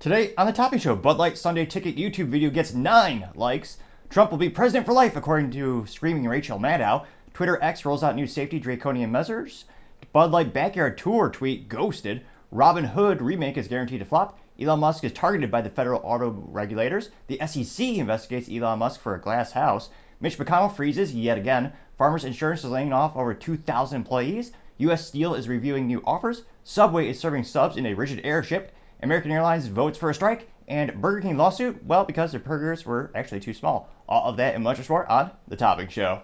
Today on the Topping Show, Bud Light Sunday Ticket YouTube video gets nine likes. Trump will be president for life, according to screaming Rachel Maddow. Twitter X rolls out new safety draconian measures. Bud Light Backyard Tour tweet ghosted. Robin Hood remake is guaranteed to flop. Elon Musk is targeted by the federal auto regulators. The SEC investigates Elon Musk for a glass house. Mitch McConnell freezes yet again. Farmers Insurance is laying off over 2,000 employees. U.S. Steel is reviewing new offers. Subway is serving subs in a rigid airship. American Airlines votes for a strike. And Burger King lawsuit, well, because their burgers were actually too small. All of that and much more on The Topping Show.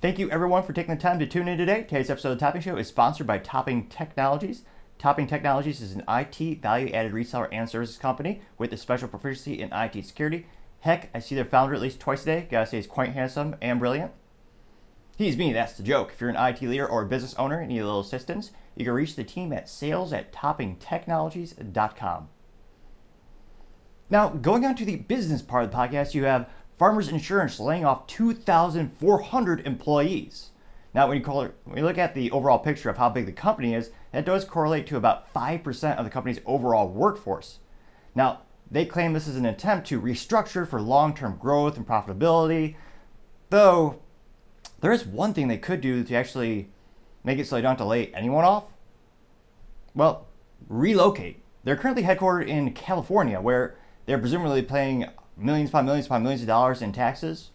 Thank you everyone for taking the time to tune in today. Today's episode of the Topping Show is sponsored by Topping Technologies. Topping Technologies is an IT value added reseller and services company with a special proficiency in IT security. Heck, I see their founder at least twice a day. Gotta say, he's quite handsome and brilliant. He's me, that's the joke. If you're an IT leader or a business owner and need a little assistance, you can reach the team at sales at toppingtechnologies.com. Now, going on to the business part of the podcast, you have Farmers Insurance laying off 2,400 employees. Now, when you, call it, when you look at the overall picture of how big the company is, that does correlate to about 5% of the company's overall workforce. Now, they claim this is an attempt to restructure for long term growth and profitability, though there is one thing they could do to actually make it so they don't have to lay anyone off. Well, relocate. They're currently headquartered in California, where they're presumably paying millions upon millions upon millions of dollars in taxes.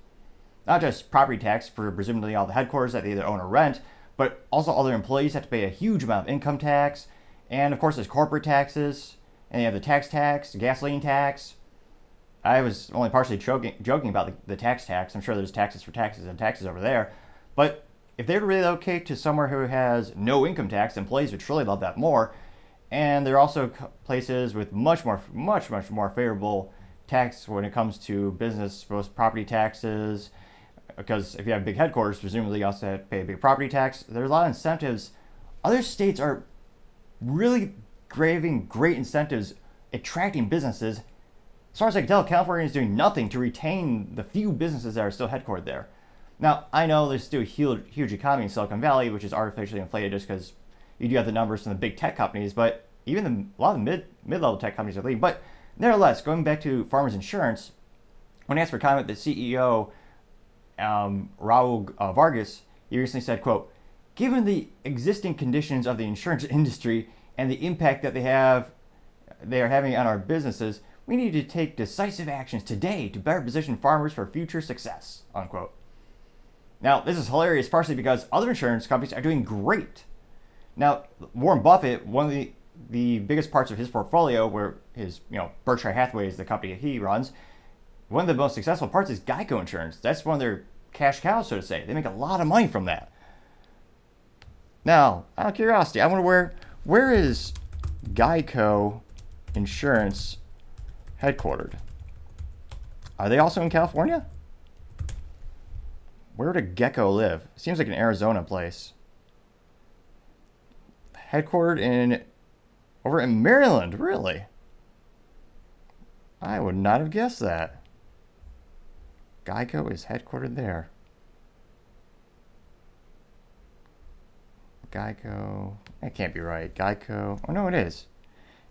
Not just property tax for presumably all the headquarters that they either own or rent, but also all their employees have to pay a huge amount of income tax. And of course, there's corporate taxes, and they have the tax tax, the gasoline tax. I was only partially joking, joking about the, the tax tax. I'm sure there's taxes for taxes and taxes over there. But if they were to relocate to somewhere who has no income tax, employees would surely love that more. And there are also places with much more, much, much more favorable tax when it comes to business, both property taxes, because if you have big headquarters, presumably you also have to pay a big property tax. There's a lot of incentives. Other states are really graving great incentives attracting businesses. As far as I can tell, California is doing nothing to retain the few businesses that are still headquartered there. Now, I know there's still a huge, huge economy in Silicon Valley, which is artificially inflated just because you do have the numbers from the big tech companies, but even the, a lot of the mid mid level tech companies are leaving. But Nevertheless, going back to Farmers Insurance, when asked for comment, the CEO, um, Raul uh, Vargas, he recently said, quote, given the existing conditions of the insurance industry and the impact that they have they are having on our businesses, we need to take decisive actions today to better position farmers for future success, unquote. Now, this is hilarious partially because other insurance companies are doing great. Now, Warren Buffett, one of the the biggest parts of his portfolio, where his, you know, Berkshire Hathaway is the company he runs, one of the most successful parts is Geico Insurance. That's one of their cash cows, so to say. They make a lot of money from that. Now, out of curiosity, I wonder where where is Geico Insurance headquartered? Are they also in California? Where did Gecko live? Seems like an Arizona place. Headquartered in over in Maryland, really? I would not have guessed that. Geico is headquartered there. Geico. That can't be right. Geico. Oh, no, it is.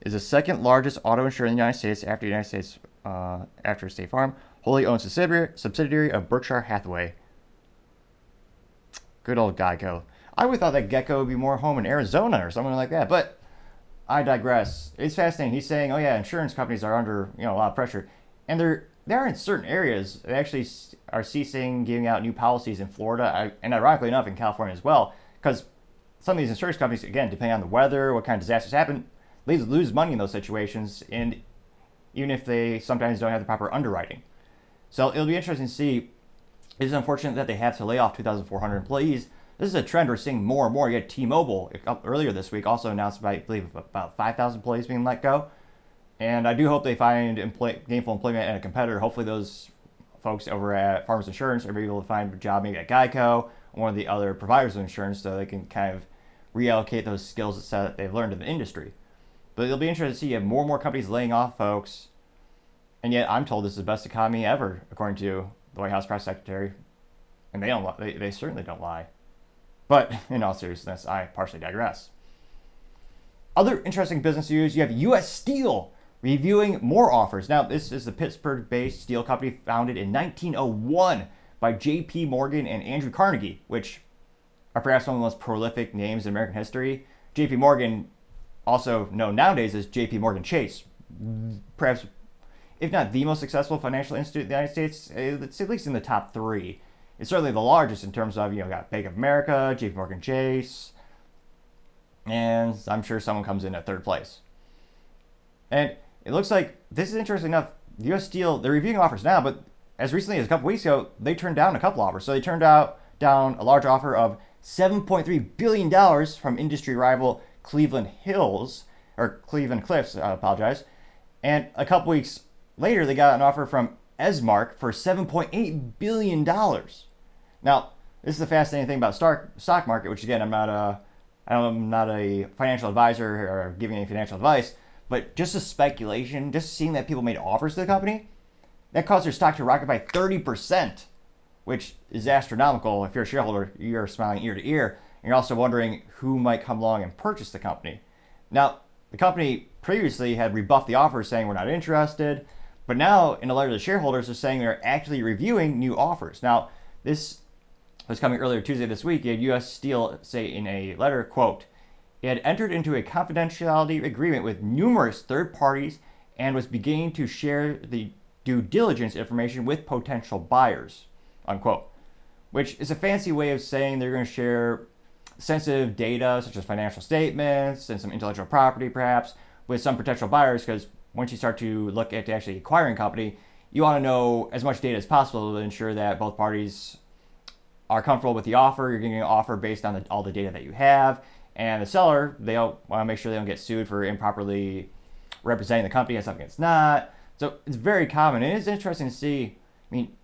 Is the second largest auto insurer in the United States after the United States, uh, after State Farm, wholly owned subsidiary, subsidiary of Berkshire Hathaway. Good old Geico. I would have thought that Gecko would be more home in Arizona or something like that, but I digress. It's fascinating. He's saying, "Oh yeah, insurance companies are under you know a lot of pressure, and they're they're in certain areas. They actually are ceasing giving out new policies in Florida, and ironically enough, in California as well, because some of these insurance companies, again, depending on the weather, what kind of disasters happen, they lose money in those situations, and even if they sometimes don't have the proper underwriting. So it'll be interesting to see. It's unfortunate that they have to lay off 2,400 employees this is a trend we're seeing more and more. You had T-Mobile earlier this week also announced, I believe, about 5,000 employees being let go. And I do hope they find gainful employment at a competitor. Hopefully, those folks over at Farmers Insurance are able to find a job maybe at Geico or one of the other providers of insurance so they can kind of reallocate those skills that they've learned in the industry. But it'll be interesting to see you have more and more companies laying off folks. And yet, I'm told this is the best economy ever, according to the White House press secretary, and they don't. They, they certainly don't lie. But in all seriousness, I partially digress. Other interesting business news: you have U.S. Steel reviewing more offers. Now, this is the Pittsburgh-based steel company founded in 1901 by J.P. Morgan and Andrew Carnegie, which are perhaps one of the most prolific names in American history. J.P. Morgan, also known nowadays as J.P. Morgan Chase, perhaps, if not the most successful financial institute in the United States, it's at least in the top three. It's certainly the largest in terms of you know got Bank of America, J.P. Morgan Chase, and I'm sure someone comes in at third place. And it looks like this is interesting enough. U.S. Steel they're reviewing offers now, but as recently as a couple weeks ago, they turned down a couple offers. So they turned out down a large offer of 7.3 billion dollars from industry rival Cleveland Hills or Cleveland Cliffs. I apologize. And a couple weeks later, they got an offer from Esmark for 7.8 billion dollars. Now, this is the fascinating thing about stock stock market, which again, I'm not a I'm not a financial advisor or giving any financial advice, but just a speculation, just seeing that people made offers to the company, that caused their stock to rocket by 30%, which is astronomical. If you're a shareholder, you're smiling ear to ear. And you're also wondering who might come along and purchase the company. Now, the company previously had rebuffed the offer saying we're not interested, but now in a letter to the shareholders, they're saying they're actually reviewing new offers. Now, this was coming earlier Tuesday this week. You had U.S. Steel say in a letter, quote, it had entered into a confidentiality agreement with numerous third parties and was beginning to share the due diligence information with potential buyers, unquote. Which is a fancy way of saying they're going to share sensitive data such as financial statements and some intellectual property perhaps with some potential buyers because once you start to look at actually acquiring a company, you want to know as much data as possible to ensure that both parties are comfortable with the offer. You're getting an offer based on the, all the data that you have. And the seller, they want to make sure they don't get sued for improperly representing the company as something it's not. So it's very common. And it's interesting to see, I mean,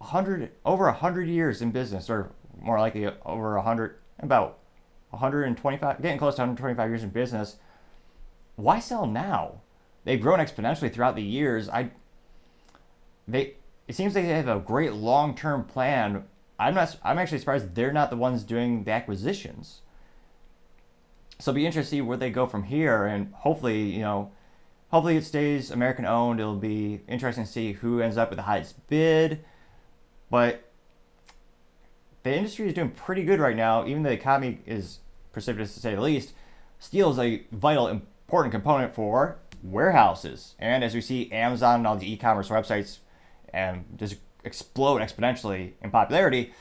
100, over a 100 years in business, or more likely over a 100, about 125, getting close to 125 years in business. Why sell now? They've grown exponentially throughout the years. I, they, it seems like they have a great long-term plan. I'm not. I'm actually surprised they're not the ones doing the acquisitions. So be interesting to see where they go from here, and hopefully, you know, hopefully it stays American owned. It'll be interesting to see who ends up with the highest bid. But the industry is doing pretty good right now, even though the economy is precipitous to say the least. Steel is a vital, important component for warehouses, and as we see, Amazon and all the e-commerce websites and just explode exponentially in popularity.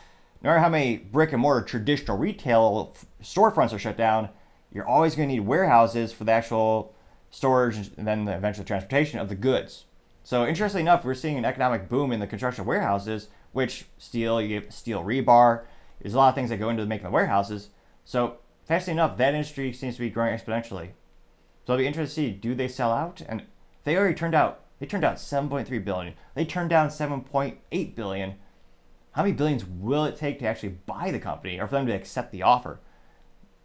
No matter how many brick and mortar traditional retail storefronts are shut down, you're always going to need warehouses for the actual storage and then the eventual transportation of the goods. So interestingly enough, we're seeing an economic boom in the construction of warehouses, which steel, you get steel rebar. There's a lot of things that go into making the warehouses. So fascinating enough, that industry seems to be growing exponentially. So it'll be interesting to see, do they sell out? And they already turned out they turned out 7.3 billion. They turned down 7.8 billion. How many billions will it take to actually buy the company or for them to accept the offer?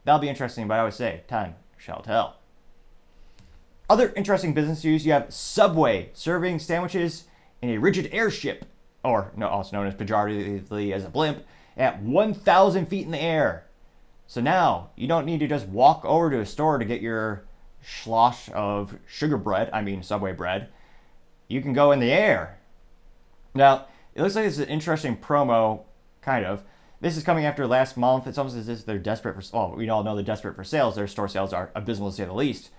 That'll be interesting, but I would say, time shall tell. Other interesting business news you have Subway serving sandwiches in a rigid airship, or also known as pejoratively as a blimp, at 1,000 feet in the air. So now you don't need to just walk over to a store to get your slosh of sugar bread, I mean Subway bread you can go in the air. Now, it looks like it's an interesting promo, kind of. This is coming after last month. It's almost as if they're desperate for, well, we all know they're desperate for sales. Their store sales are abysmal to say the least.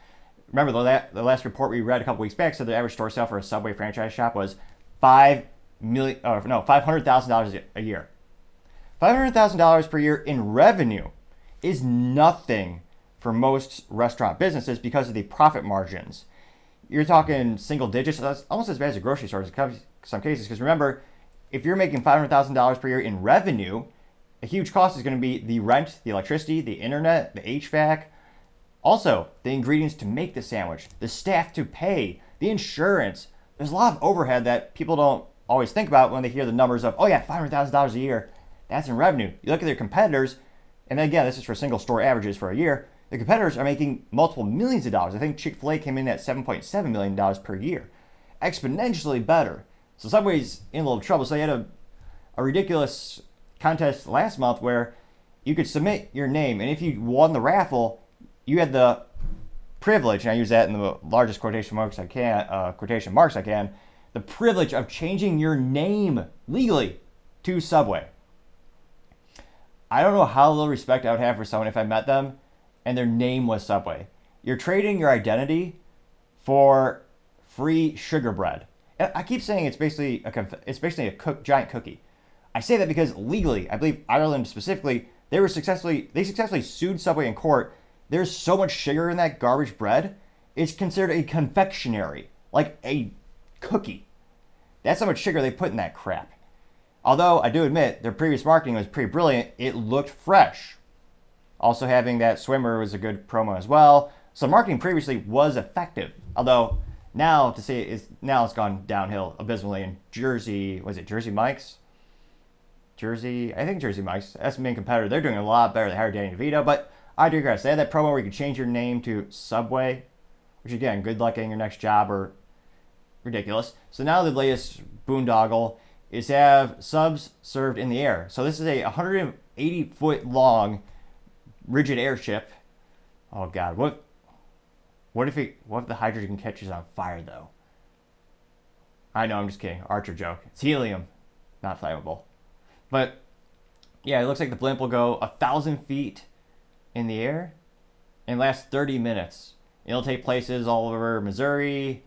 Remember, the, the last report we read a couple weeks back said the average store sale for a Subway franchise shop was five million, or no, five hundred thousand dollars a year. Five hundred thousand dollars per year in revenue is nothing for most restaurant businesses because of the profit margins you're talking single digits. That's almost as bad as a grocery store in some cases. Because remember, if you're making $500,000 per year in revenue, a huge cost is going to be the rent, the electricity, the internet, the HVAC. Also, the ingredients to make the sandwich, the staff to pay, the insurance. There's a lot of overhead that people don't always think about when they hear the numbers of, oh yeah, $500,000 a year. That's in revenue. You look at their competitors, and again, this is for single store averages for a year. The competitors are making multiple millions of dollars. I think Chick fil A came in at $7.7 million per year. Exponentially better. So Subway's in a little trouble. So they had a, a ridiculous contest last month where you could submit your name, and if you won the raffle, you had the privilege, and I use that in the largest quotation marks I can, uh, quotation marks I can, the privilege of changing your name legally to Subway. I don't know how little respect I would have for someone if I met them and their name was Subway. You're trading your identity for free sugar bread. And I keep saying it's basically a it's basically a cook, giant cookie. I say that because legally, I believe Ireland specifically, they were successfully they successfully sued Subway in court. There's so much sugar in that garbage bread, it's considered a confectionery, like a cookie. That's how much sugar they put in that crap. Although I do admit their previous marketing was pretty brilliant, it looked fresh. Also, having that swimmer was a good promo as well. So marketing previously was effective, although now to say is now it's gone downhill abysmally. In Jersey, was it Jersey Mike's? Jersey, I think Jersey Mike's. That's the main competitor. They're doing a lot better. They hired Danny DeVito, but I digress. They had that promo where you could change your name to Subway, which again, good luck getting your next job or ridiculous. So now the latest boondoggle is to have subs served in the air. So this is a 180 foot long rigid airship. Oh God, what? What if it? What if the hydrogen catches on fire though? I know, I'm just kidding. Archer joke. It's helium, not flammable. But yeah, it looks like the blimp will go a thousand feet in the air and last 30 minutes. It'll take places all over Missouri,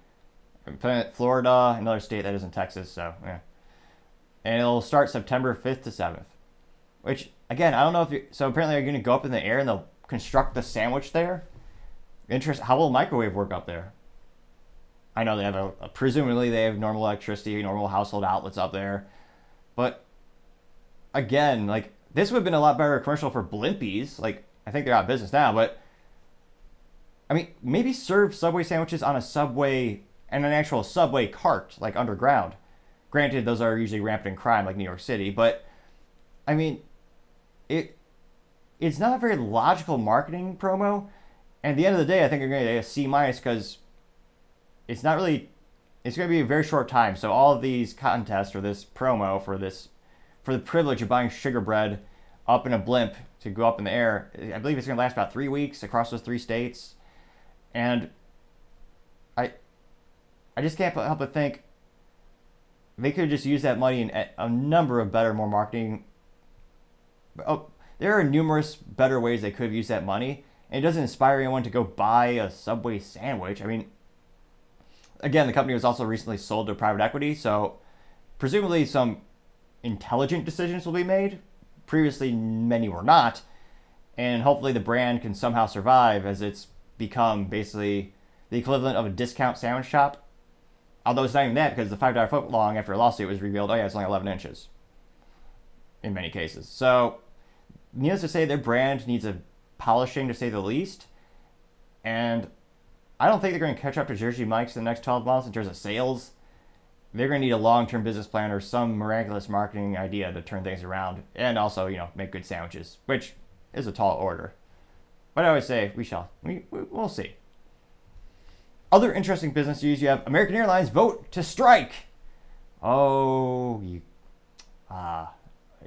Florida, another state that isn't Texas. So yeah, and it'll start September 5th to 7th. Which again, I don't know if you. So apparently, you're going to go up in the air and they'll construct the sandwich there. Interest. How will microwave work up there? I know they have a, a presumably they have normal electricity, normal household outlets up there, but again, like this would have been a lot better commercial for Blimpies. Like I think they're out of business now, but I mean, maybe serve Subway sandwiches on a Subway and an actual Subway cart, like underground. Granted, those are usually rampant in crime, like New York City, but I mean, it it's not a very logical marketing promo. And at the end of the day, I think you're going to get a C minus because it's not really. It's going to be a very short time. So all of these contests or this promo for this for the privilege of buying sugar bread up in a blimp to go up in the air, I believe it's going to last about three weeks across those three states. And I just can't help but think they could just used that money in a number of better, more marketing oh, there are numerous better ways they could have used that money. And it doesn't inspire anyone to go buy a Subway sandwich. I mean, again, the company was also recently sold to private equity, so presumably some intelligent decisions will be made. Previously, many were not. And hopefully, the brand can somehow survive as it's become basically the equivalent of a discount sandwich shop. Although it's not even that because the $5 foot long after a lawsuit was revealed, oh yeah, it's only 11 inches in many cases. So needless to say, their brand needs a polishing to say the least. And I don't think they're going to catch up to Jersey Mike's in the next 12 months in terms of sales. They're going to need a long term business plan or some miraculous marketing idea to turn things around and also, you know, make good sandwiches, which is a tall order. But I always say, we shall. We, we'll see. Other interesting business news you have American Airlines vote to strike. Oh, you. Ah,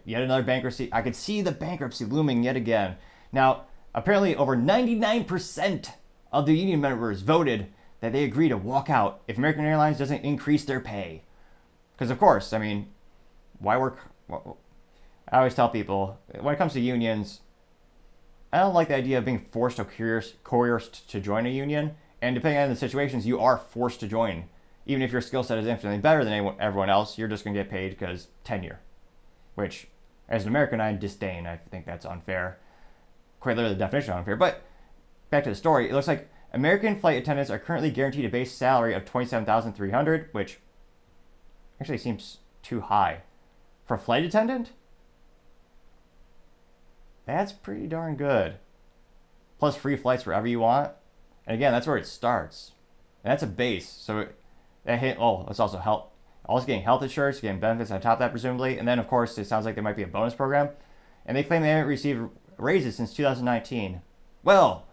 Yet another bankruptcy. I could see the bankruptcy looming yet again. Now, apparently, over 99% of the union members voted that they agree to walk out if American Airlines doesn't increase their pay. Because, of course, I mean, why work? I always tell people when it comes to unions, I don't like the idea of being forced or coerced to join a union. And depending on the situations, you are forced to join. Even if your skill set is infinitely better than everyone else, you're just going to get paid because tenure which, as an American, I disdain. I think that's unfair. Quite literally, the definition of unfair. But back to the story, it looks like American flight attendants are currently guaranteed a base salary of twenty-seven thousand three hundred, which actually seems too high for a flight attendant. That's pretty darn good. Plus free flights wherever you want. And again, that's where it starts. And that's a base. So that hit. Oh, it's also help also getting health insurance, getting benefits on top of that, presumably. And then, of course, it sounds like there might be a bonus program. And they claim they haven't received raises since 2019. Well,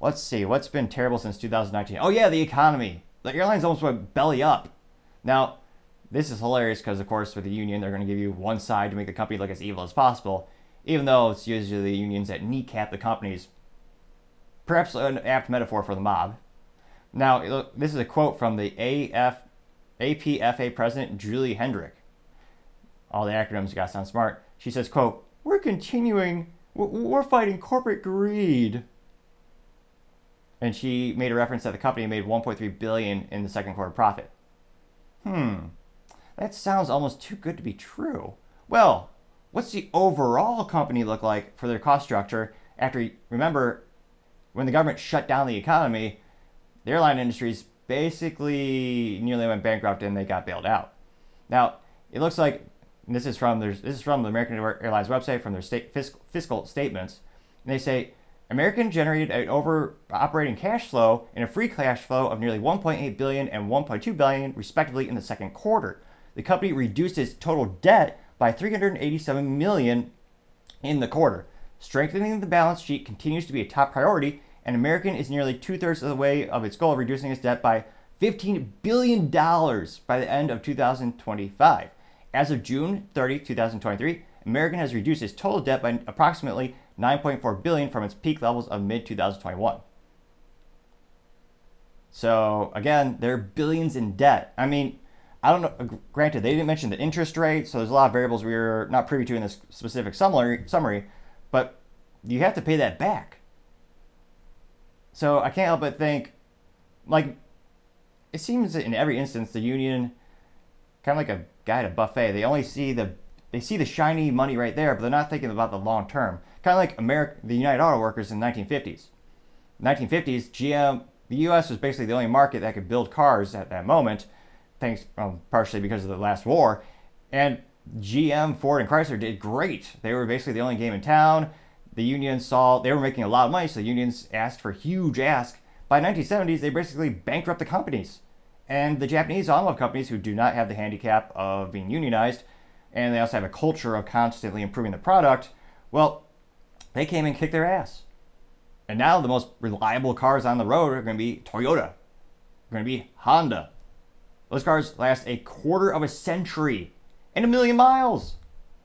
let's see. What's been terrible since 2019? Oh, yeah, the economy. The airlines almost went belly up. Now, this is hilarious because, of course, with the union, they're going to give you one side to make the company look as evil as possible, even though it's usually the unions that kneecap the companies. Perhaps an apt metaphor for the mob. Now, look, this is a quote from the AF, APFA president, Julie Hendrick. All the acronyms got sound smart. She says, quote, we're continuing, we're fighting corporate greed. And she made a reference that the company made 1.3 billion in the second quarter profit. Hmm, that sounds almost too good to be true. Well, what's the overall company look like for their cost structure after, remember, when the government shut down the economy, the airline industries basically nearly went bankrupt and they got bailed out. Now, it looks like this is from this is from the American Airlines website from their state fiscal, fiscal statements, and they say American generated an over operating cash flow and a free cash flow of nearly 1.8 billion and 1.2 billion respectively in the second quarter the company reduced its total debt by 387 million in the quarter. Strengthening the balance sheet continues to be a top priority, and American is nearly two thirds of the way of its goal of reducing its debt by $15 billion by the end of 2025. As of June 30, 2023, American has reduced its total debt by approximately 9.4 billion from its peak levels of mid 2021. So again, they're billions in debt. I mean, I don't know. Granted, they didn't mention the interest rate, so there's a lot of variables we're not privy to in this specific summary. Summary, but you have to pay that back. So I can't help but think, like, it seems in every instance the union, kind of like a guy at a buffet, they only see the they see the shiny money right there, but they're not thinking about the long term. Kind of like America, the United Auto Workers in the 1950s. 1950s, GM, the U.S. was basically the only market that could build cars at that moment thanks um, partially because of the last war. And GM, Ford, and Chrysler did great. They were basically the only game in town. The unions saw they were making a lot of money, so the unions asked for huge ask. By 1970s, they basically bankrupt the companies. And the Japanese automotive companies, who do not have the handicap of being unionized, and they also have a culture of constantly improving the product, well, they came and kicked their ass. And now the most reliable cars on the road are going to be Toyota, going to be Honda, those cars last a quarter of a century and a million miles.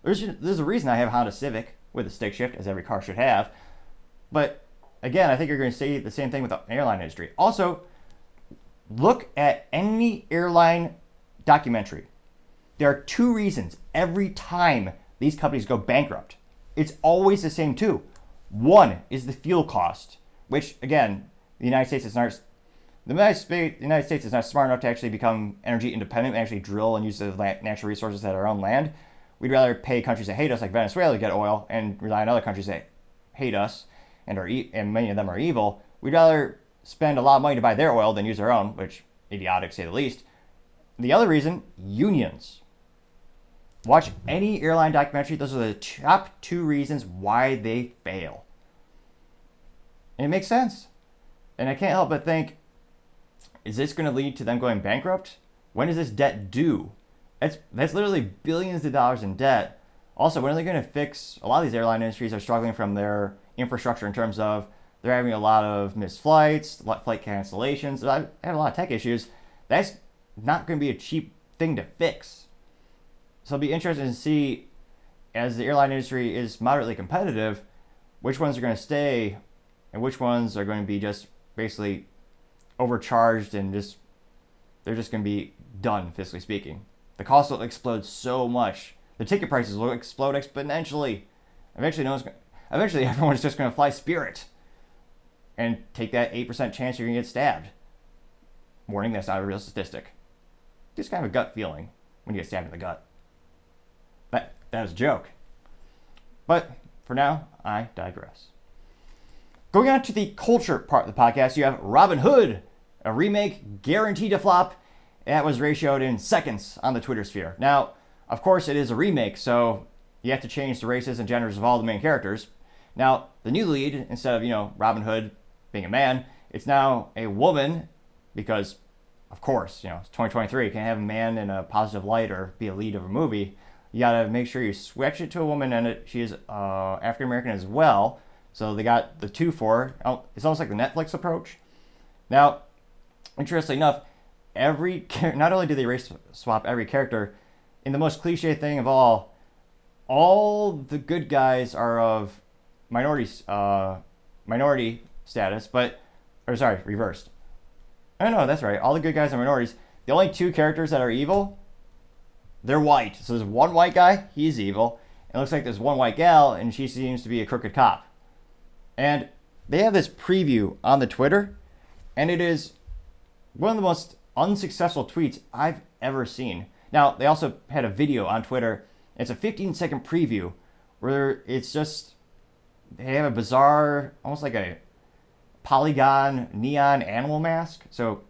There's, there's a reason I have Honda Civic with a stick shift, as every car should have. But again, I think you're going to see the same thing with the airline industry. Also, look at any airline documentary. There are two reasons every time these companies go bankrupt. It's always the same two. One is the fuel cost, which again, the United States is not the United, States, is not smart enough to actually become energy independent and actually drill and use the natural resources at our own land. We'd rather pay countries that hate us, like Venezuela, to get oil, and rely on other countries that hate us and are e- and many of them are evil. We'd rather spend a lot of money to buy their oil than use our own, which idiotic, say the least. The other reason, unions. Watch any airline documentary; those are the top two reasons why they fail, and it makes sense. And I can't help but think is this going to lead to them going bankrupt? When is this debt due? That's that's literally billions of dollars in debt. Also, when are they going to fix? A lot of these airline industries are struggling from their infrastructure in terms of they're having a lot of missed flights, flight cancellations. I have a lot of tech issues. That's not going to be a cheap thing to fix. So it'll be interesting to see as the airline industry is moderately competitive, which ones are going to stay and which ones are going to be just basically overcharged and just they're just going to be done fiscally speaking. The cost will explode so much. The ticket prices will explode exponentially. Eventually, no one's gonna, eventually everyone's just going to fly Spirit and take that 8% chance you're going to get stabbed. Warning, that's not a real statistic. Just kind of a gut feeling when you get stabbed in the gut. That, that is a joke. But for now, I digress. Going on to the culture part of the podcast, you have Robin Hood a remake guaranteed to flop. That was ratioed in seconds on the Twitter sphere. Now, of course, it is a remake, so you have to change the races and genders of all the main characters. Now, the new lead, instead of, you know, Robin Hood being a man, it's now a woman because, of course, you know, it's 2023. You can't have a man in a positive light or be a lead of a movie. You gotta make sure you switch it to a woman and it, she is uh, African American as well. So they got the two for. It's almost like the Netflix approach. Now, interestingly enough, every not only do they race swap every character, in the most cliche thing of all, all the good guys are of minorities, uh, minority status, but or sorry, reversed. I know that's right. All the good guys are minorities. The only two characters that are evil, they're white. So there's one white guy, he's evil. It looks like there's one white gal, and she seems to be a crooked cop. And they have this preview on the Twitter, and it is one of the most unsuccessful tweets I've ever seen. Now, they also had a video on Twitter. It's a 15 second preview where it's just, they have a bizarre, almost like a polygon neon animal mask. So,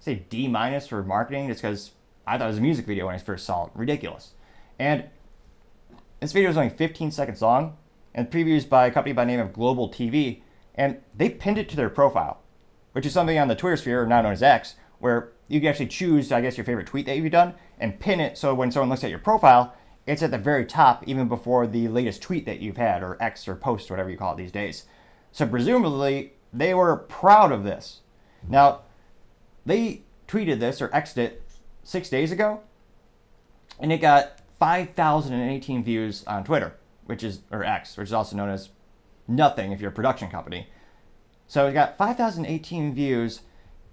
say D minus for marketing just because I thought it was a music video when I first saw it. Ridiculous. And this video is only 15 seconds long and previewed by a company by the name of Global TV. And they pinned it to their profile, which is something on the Twitter sphere, now known as X, where you can actually choose, I guess, your favorite tweet that you've done and pin it so when someone looks at your profile, it's at the very top, even before the latest tweet that you've had, or X or post, whatever you call it these days. So presumably, they were proud of this. Now, they tweeted this or X'd it six days ago, and it got 5,018 views on Twitter, which is, or X, which is also known as nothing if you're a production company. So it got 5,018 views.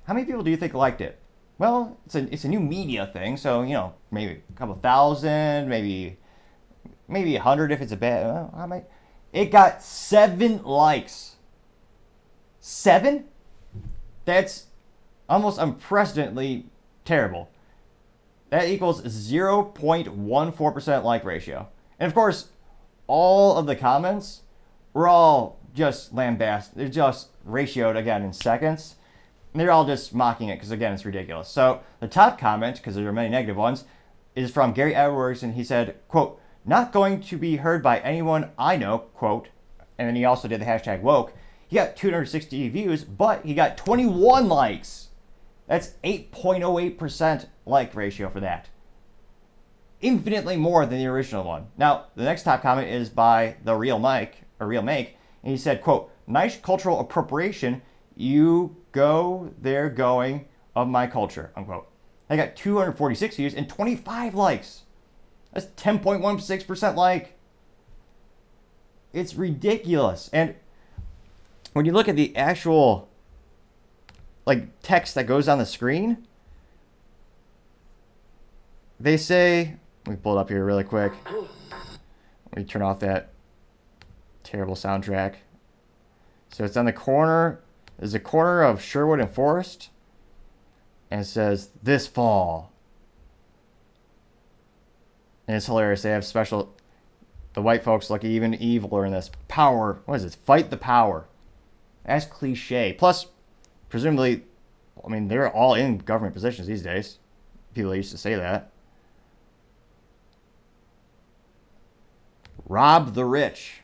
How many people do you think liked it? Well, it's a, it's a new media thing, so, you know, maybe a couple thousand, maybe maybe a hundred if it's a bad. I might. It got seven likes. Seven? That's almost unprecedentedly terrible. That equals 0.14% like ratio. And of course, all of the comments were all just lambast. They're just ratioed again in seconds. And they're all just mocking it because again, it's ridiculous. So the top comment, because there are many negative ones, is from Gary Edwards, and he said, "quote Not going to be heard by anyone I know." Quote, and then he also did the hashtag woke. He got 260 views, but he got 21 likes. That's 8.08% like ratio for that. Infinitely more than the original one. Now, the next top comment is by the real Mike, or real Make, and he said, quote, nice cultural appropriation, you go there going of my culture, unquote. I got 246 views and 25 likes. That's 10.16% like. It's ridiculous. And when you look at the actual like text that goes on the screen, they say, let me pull it up here really quick. Let me turn off that terrible soundtrack. So it's on the corner. There's a corner of Sherwood and Forest. And it says, this fall. And it's hilarious. They have special. The white folks look even eviler in this. Power. What is this? Fight the power. That's cliche. Plus, presumably, I mean, they're all in government positions these days. People used to say that. Rob the rich.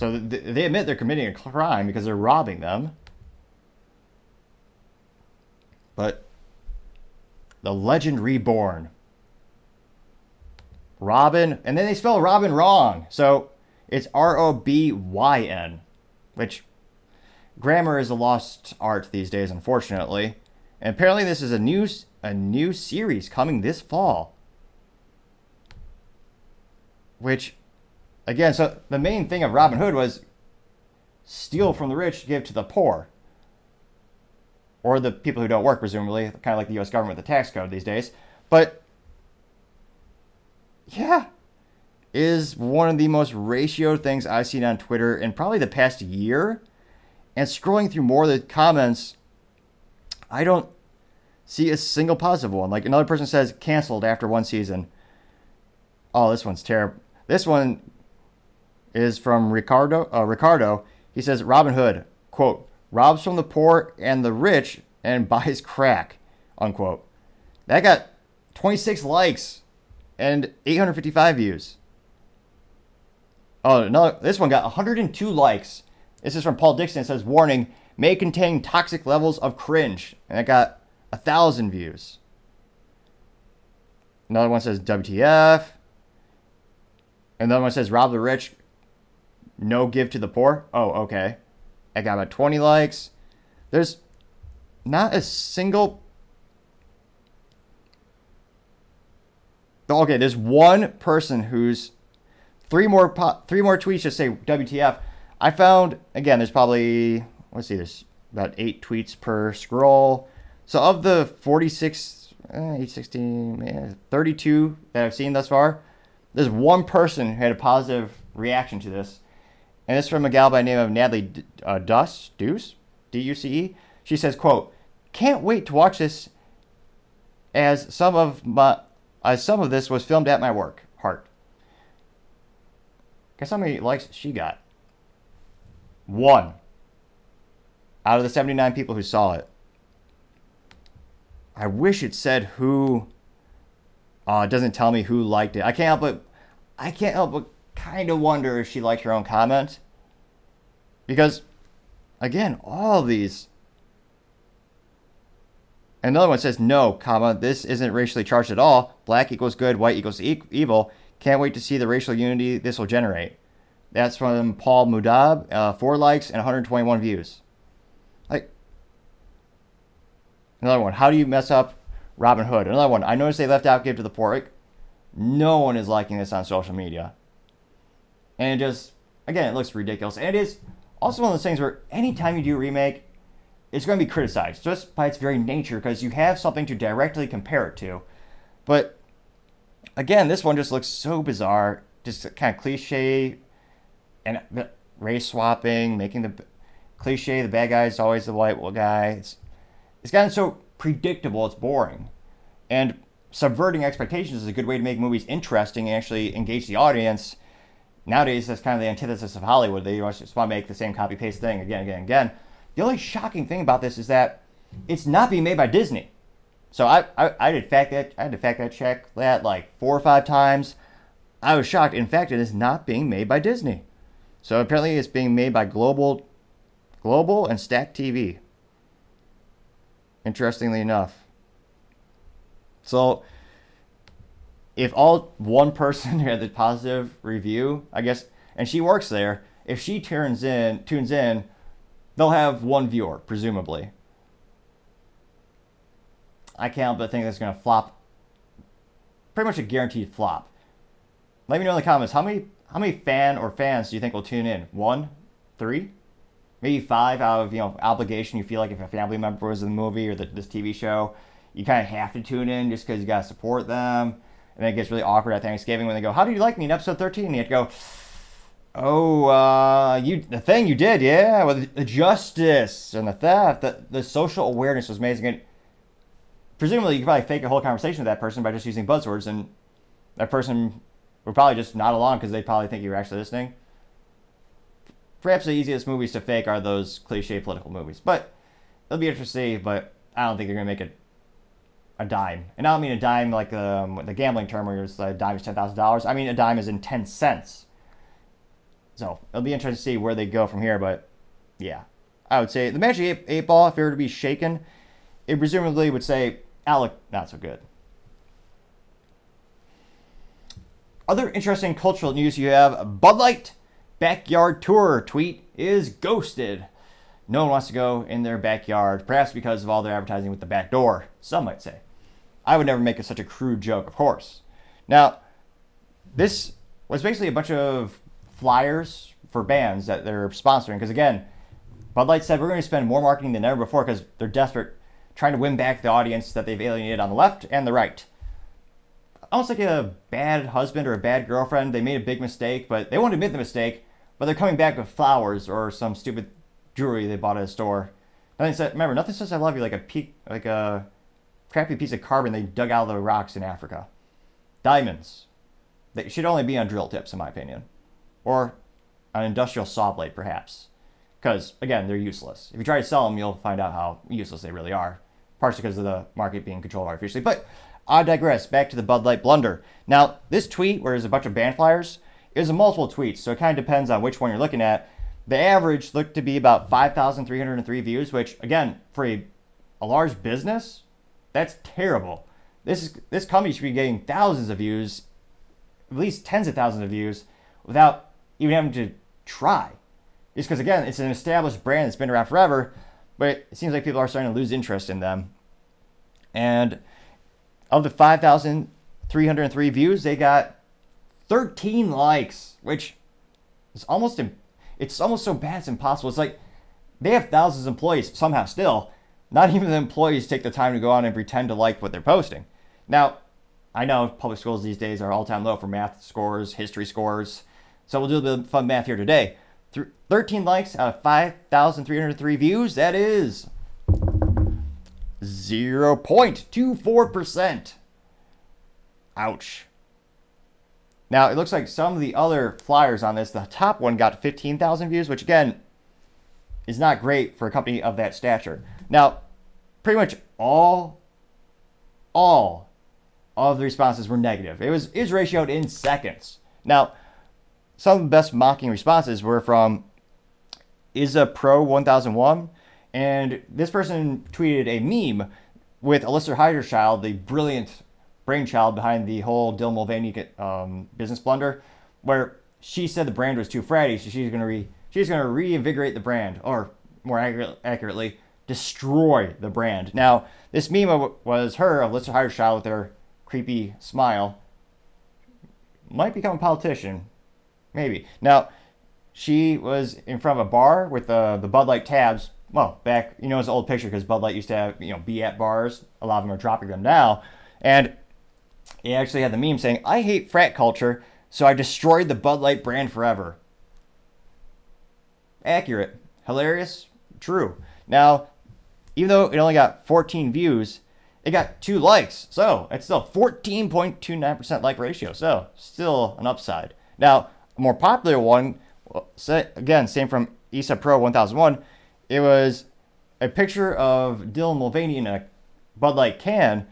So they admit they're committing a crime because they're robbing them. But the legend reborn. Robin, and then they spell Robin wrong. So it's R O B Y N, which grammar is a lost art these days, unfortunately. And apparently, this is a new a new series coming this fall. Which, again, so the main thing of Robin Hood was steal from the rich, give to the poor, or the people who don't work, presumably, kind of like the U.S. government with the tax code these days. But yeah, is one of the most ratioed things I've seen on Twitter in probably the past year. And scrolling through more of the comments, I don't see a single positive one. Like another person says, canceled after one season. Oh, this one's terrible. This one is from Ricardo. Uh, Ricardo. He says, Robin Hood, quote, robs from the poor and the rich and buys crack, unquote. That got 26 likes and 855 views. Oh, no, this one got 102 likes. This is from Paul Dixon. It says, warning, may contain toxic levels of cringe. And it got a thousand views. Another one says WTF. Another one says rob the rich, no give to the poor. Oh, okay. I got about 20 likes. There's not a single. Okay, there's one person who's three more po- three more tweets just say WTF. I found again. There's probably let's see. There's about eight tweets per scroll. So of the 46, eh, 816, 32 that I've seen thus far, there's one person who had a positive reaction to this, and it's from a gal by the name of Natalie D- uh, Duce, Deuce, D-U-C-E. She says, "quote Can't wait to watch this, as some of my as some of this was filmed at my work. Heart. Guess how many likes she got? One. Out of the 79 people who saw it. I wish it said who. Uh, doesn't tell me who liked it. I can't help but, I can't help but kind of wonder if she liked her own comment. Because, again, all these. Another one says no, comma. This isn't racially charged at all. Black equals good, white equals e- evil. Can't wait to see the racial unity this will generate. That's from Paul Mudab. Uh, four likes and 121 views. Like another one. How do you mess up Robin Hood? Another one. I noticed they left out Give to the Poor. No one is liking this on social media, and it just again it looks ridiculous. And it is also one of those things where anytime you do a remake, it's going to be criticized just by its very nature because you have something to directly compare it to. But again, this one just looks so bizarre, just kind of cliche, and race swapping, making the cliche the bad guy is always the white guy. It's it's gotten so predictable, it's boring, and subverting expectations is a good way to make movies interesting and actually engage the audience. Nowadays, that's kind of the antithesis of Hollywood. They just want to make the same copy paste thing again, again, again. The only shocking thing about this is that it's not being made by Disney. So I, I, I did fact that I had to fact that check that like four or five times. I was shocked. In fact, it is not being made by Disney. So apparently, it's being made by Global, Global and Stack TV. Interestingly enough. So, if all one person had the positive review, I guess, and she works there, if she turns in, tunes in, they'll have one viewer, presumably. I can't but think that's going to flop. Pretty much a guaranteed flop. Let me know in the comments how many how many fan or fans do you think will tune in? One, three, maybe five out of you know obligation. You feel like if a family member was in the movie or the, this TV show, you kind of have to tune in just because you got to support them. And it gets really awkward at Thanksgiving when they go, "How do you like me in episode 13?" And you have to go, "Oh, uh, you the thing you did, yeah, with the justice and the theft, the the social awareness was amazing." And presumably, you could probably fake a whole conversation with that person by just using buzzwords, and that person would probably just nod along because they probably think you were actually listening. Perhaps the easiest movies to fake are those cliche political movies, but it'll be interesting. But I don't think they're gonna make it a dime, and I don't mean a dime like um, the gambling term where it's a dime is ten thousand dollars. I mean a dime is in ten cents. So it'll be interesting to see where they go from here. But yeah, I would say the Magic eight, eight Ball, if it were to be shaken, it presumably would say, "Alec, not so good." Other interesting cultural news you have Bud Light backyard tour tweet is ghosted. No one wants to go in their backyard, perhaps because of all their advertising with the back door, some might say. I would never make such a crude joke, of course. Now, this was basically a bunch of flyers for bands that they're sponsoring. Because again, Bud Light said we're going to spend more marketing than ever before because they're desperate, trying to win back the audience that they've alienated on the left and the right almost like a bad husband or a bad girlfriend. They made a big mistake, but they won't admit the mistake. But they're coming back with flowers or some stupid jewelry they bought at a store. Nothing said. Remember, nothing says "I love you" like a peak, like a crappy piece of carbon they dug out of the rocks in Africa. Diamonds. They should only be on drill tips, in my opinion, or an industrial saw blade, perhaps. Because again, they're useless. If you try to sell them, you'll find out how useless they really are. Partially because of the market being controlled artificially, but I digress. Back to the Bud Light blunder. Now, this tweet, where there's a bunch of band flyers, is a multiple tweets, so it kind of depends on which one you're looking at. The average looked to be about 5,303 views, which, again, for a, a large business, that's terrible. This is this company should be getting thousands of views, at least tens of thousands of views, without even having to try. Just because, again, it's an established brand that's been around forever. but it seems like people are starting to lose interest in them. And of the 5,303 views, they got 13 likes, which is almost it's almost so bad it's impossible. It's like they have thousands of employees somehow still. Not even the employees take the time to go on and pretend to like what they're posting. Now, I know public schools these days are all time low for math scores, history scores. So we'll do a bit of fun math here today. 13 likes out of 5,303 views. That is 0.24%. Ouch. Now, it looks like some of the other flyers on this, the top one got 15,000 views, which again is not great for a company of that stature. Now, pretty much all, all of the responses were negative. It was, was ratioed in seconds. Now, some of the best mocking responses were from Isa Pro 1001, and this person tweeted a meme with Alyssa Heinerscheid, the brilliant brainchild behind the whole Dylan Mulvaney um, business blunder, where she said the brand was too fratty, so she's gonna re she's gonna reinvigorate the brand, or more accurate, accurately, destroy the brand. Now, this meme was her, Alyssa Heinerscheid, with her creepy smile. Might become a politician, maybe. Now, she was in front of a bar with the the Bud Light tabs. Well, back you know it's an old picture because Bud Light used to have you know be at bars. A lot of them are dropping them now, and he actually had the meme saying, "I hate frat culture, so I destroyed the Bud Light brand forever." Accurate, hilarious, true. Now, even though it only got 14 views, it got two likes. So it's still 14.29% like ratio. So still an upside. Now, a more popular one, again, same from Isa Pro 1001, it was a picture of Dylan Mulvaney in a Bud Light can,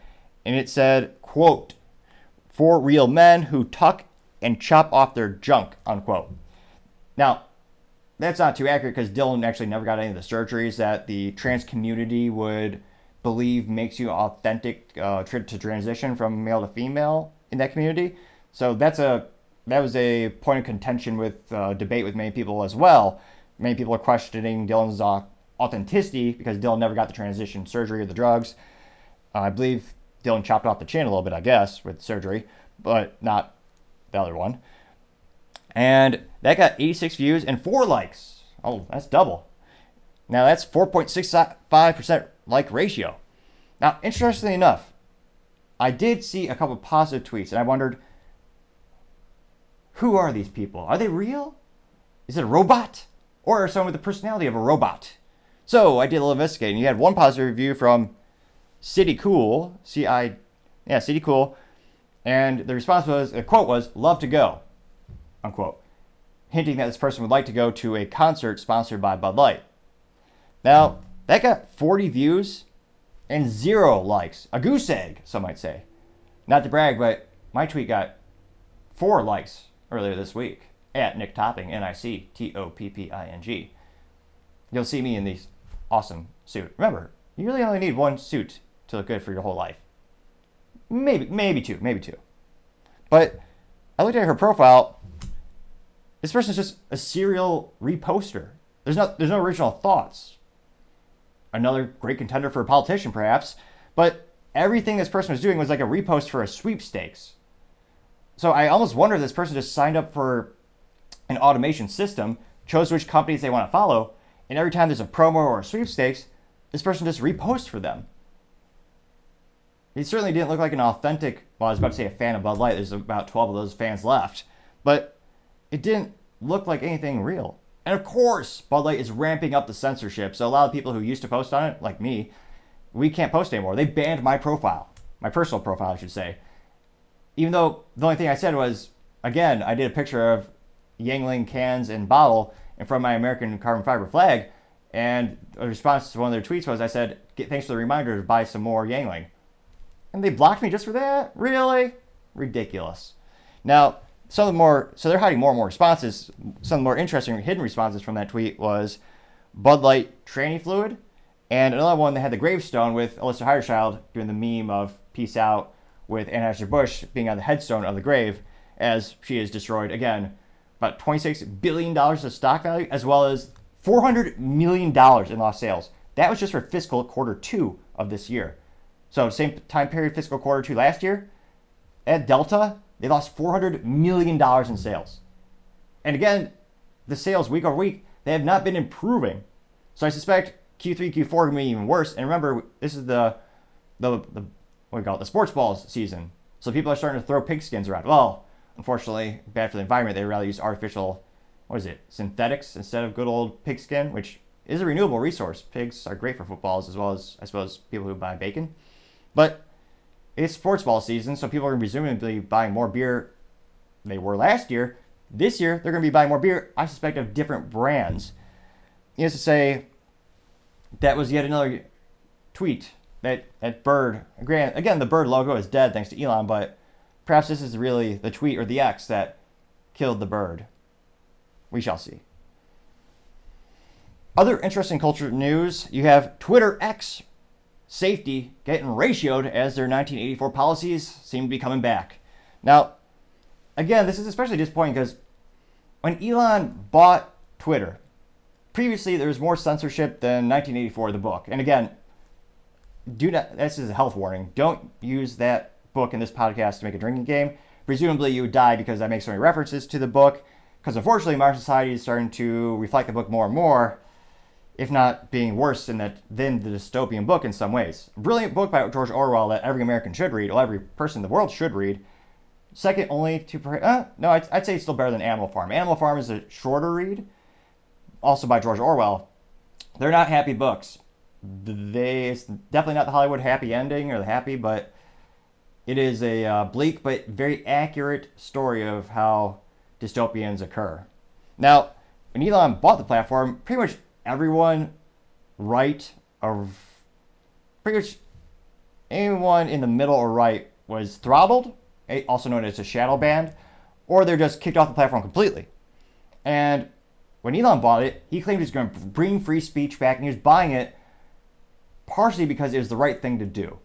and it said, quote, for real men who tuck and chop off their junk, unquote. Now, that's not too accurate because Dylan actually never got any of the surgeries that the trans community would believe makes you authentic uh, to transition from male to female in that community. So that's a that was a point of contention with uh, debate with many people as well. Many people are questioning Dylan's uh, authenticity because Dylan never got the transition surgery or the drugs. Uh, I believe Dylan chopped off the chin a little bit, I guess, with surgery, but not the other one. And that got 86 views and four likes. Oh, that's double. Now that's 4.65% like ratio. Now, interestingly enough, I did see a couple positive tweets and I wondered who are these people? Are they real? Is it a robot? Or someone with the personality of a robot? So I did a little investigating. You had one positive review from City Cool, C I, yeah, City Cool, and the response was, the quote was, love to go, unquote, hinting that this person would like to go to a concert sponsored by Bud Light. Now, that got 40 views and zero likes. A goose egg, some might say. Not to brag, but my tweet got four likes earlier this week at Nick Topping, N I C T O P P I N G. You'll see me in these awesome suit. Remember, you really only need one suit to look good for your whole life. Maybe, maybe two, maybe two. But I looked at her profile. This person's just a serial reposter. There's no, there's no original thoughts. Another great contender for a politician, perhaps. But everything this person was doing was like a repost for a sweepstakes. So I almost wonder if this person just signed up for an automation system, chose which companies they want to follow, and every time there's a promo or a sweepstakes, this person just reposts for them. He certainly didn't look like an authentic, well, I was about to say a fan of Bud Light. There's about 12 of those fans left. But it didn't look like anything real. And of course, Bud Light is ramping up the censorship. So a lot of people who used to post on it, like me, we can't post anymore. They banned my profile, my personal profile, I should say. Even though the only thing I said was, again, I did a picture of Yuengling cans and bottle in front of my American carbon fiber flag. And a response to one of their tweets was, I said, thanks for the reminder to buy some more Yuengling. And they blocked me just for that? Really? Ridiculous. Now, some of the more, so they're hiding more and more responses. Some of the more interesting hidden responses from that tweet was Bud Light tranny fluid. And another one that had the gravestone with Alyssa Heinerscheid doing the meme of peace out with Anheuser-Busch being on the headstone of the grave as she is destroyed again about $26 billion of stock value, as well as $400 million in lost sales. That was just for fiscal quarter two of this year. So same time period, fiscal quarter two last year, at Delta, they lost $400 million in sales. And again, the sales week over week, they have not been improving. So I suspect Q3, Q4 are going to be even worse. And remember, this is the, the, the what you call it, the sports balls season. So people are starting to throw pigskins around. Well, unfortunately, bad for the environment. They rather use artificial, what is it, synthetics instead of good old pigskin, which is a renewable resource. Pigs are great for footballs as well as, I suppose, people who buy bacon. But it's sports ball season, so people are presumably buying more beer than they were last year. This year, they're going to be buying more beer, I suspect, of different brands. Needless to say, that was yet another tweet that, that bird, again, the bird logo is dead thanks to Elon, but perhaps this is really the tweet or the X that killed the bird. We shall see. Other interesting culture news you have Twitter X safety getting ratioed as their 1984 policies seem to be coming back. Now, again, this is especially disappointing because when Elon bought Twitter, previously there was more censorship than 1984, the book. And again, do not, this is a health warning. Don't use that book in this podcast to make a drinking game. Presumably, you would die because I make so many references to the book. Because unfortunately, modern society is starting to reflect the book more and more if not being worse than that than the dystopian book in some ways. A brilliant book by George Orwell that every American should read, or every person in the world should read. Second only to uh, no, I'd, I'd say it's still better than Animal Farm. Animal Farm is a shorter read, also by George Orwell. They're not happy books. They it's definitely not the Hollywood happy ending or the happy, but it is a uh, bleak but very accurate story of how dystopians occur. Now, when Elon bought the platform, pretty much everyone right of pretty much anyone in the middle or right was throttled, also known as a shadow banned, or they're just kicked off the platform completely. And when Elon bought it, he claimed he was going to bring free speech back, and he was buying it partially because it was the right thing to do.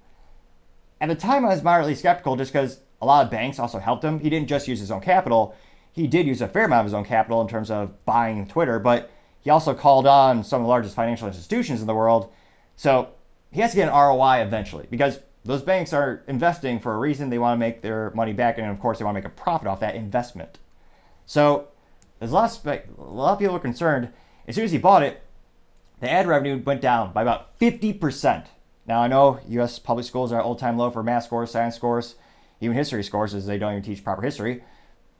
At the time, I was moderately skeptical just because a lot of banks also helped him. He didn't just use his own capital, he did use a fair amount of his own capital in terms of buying Twitter, but he also called on some of the largest financial institutions in the world. So he has to get an ROI eventually because those banks are investing for a reason. They want to make their money back, and of course, they want to make a profit off that investment. So there's a lot of, spe- a lot of people are concerned. As soon as he bought it, the ad revenue went down by about 50%. Now, I know U.S. public schools are all time low for math scores, science scores, even history scores, as they don't even teach proper history.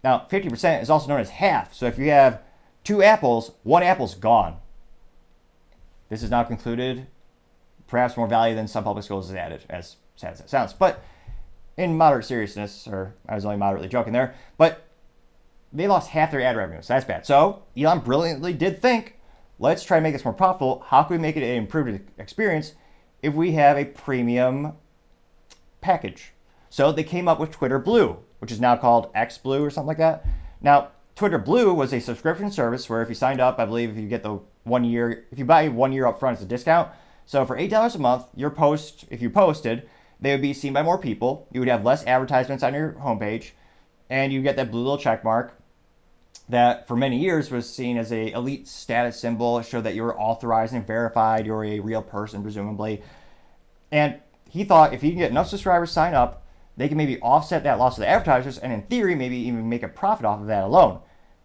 Now, 50% is also known as half. So if you have two apples, one apple's gone. This is now concluded. Perhaps more value than some public schools has added, as sad as it sounds. But in moderate seriousness, or I was only moderately joking there, but they lost half their ad revenue, so that's bad. So Elon brilliantly did think, let's try to make this more profitable. How can we make it an improved experience if we have a premium package? So they came up with Twitter Blue, which is now called X Blue or something like that. Now, Twitter Blue was a subscription service where if you signed up, I believe if you get the one year, if you buy one year up front, it's a discount. So for eight dollars a month, your post, if you posted, they would be seen by more people. You would have less advertisements on your homepage, and you get that blue little check mark that for many years was seen as a elite status symbol. It showed that you were authorized and verified. You're a real person, presumably. And he thought if he can get enough subscribers sign up, they can maybe offset that loss of the advertisers and in theory maybe even make a profit off of that alone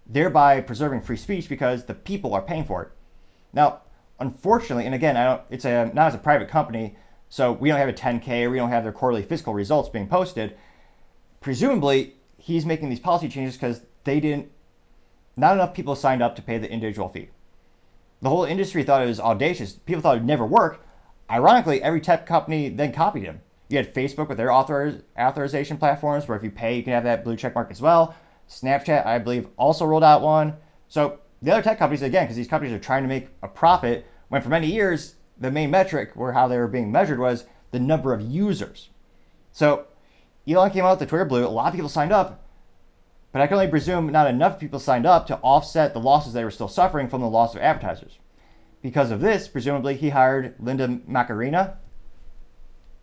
thereby preserving free speech because the people are paying for it. Now unfortunately and again i don't it's a not as a private company so we don't have a 10k or we don't have their quarterly fiscal results being posted. Presumably he's making these policy changes because they didn't not enough people signed up to pay the individual fee. The whole industry thought it was audacious. People thought it would never work. Ironically every tech company then copied him you had Facebook with their author- authorization platforms where if you pay, you can have that blue check mark as well. Snapchat, I believe, also rolled out one. So the other tech companies, again, because these companies are trying to make a profit, when for many years, the main metric or how they were being measured was the number of users. So Elon came out with the Twitter Blue. A lot of people signed up, but I can only presume not enough people signed up to offset the losses they were still suffering from the loss of advertisers. Because of this, presumably, he hired Linda Macarena,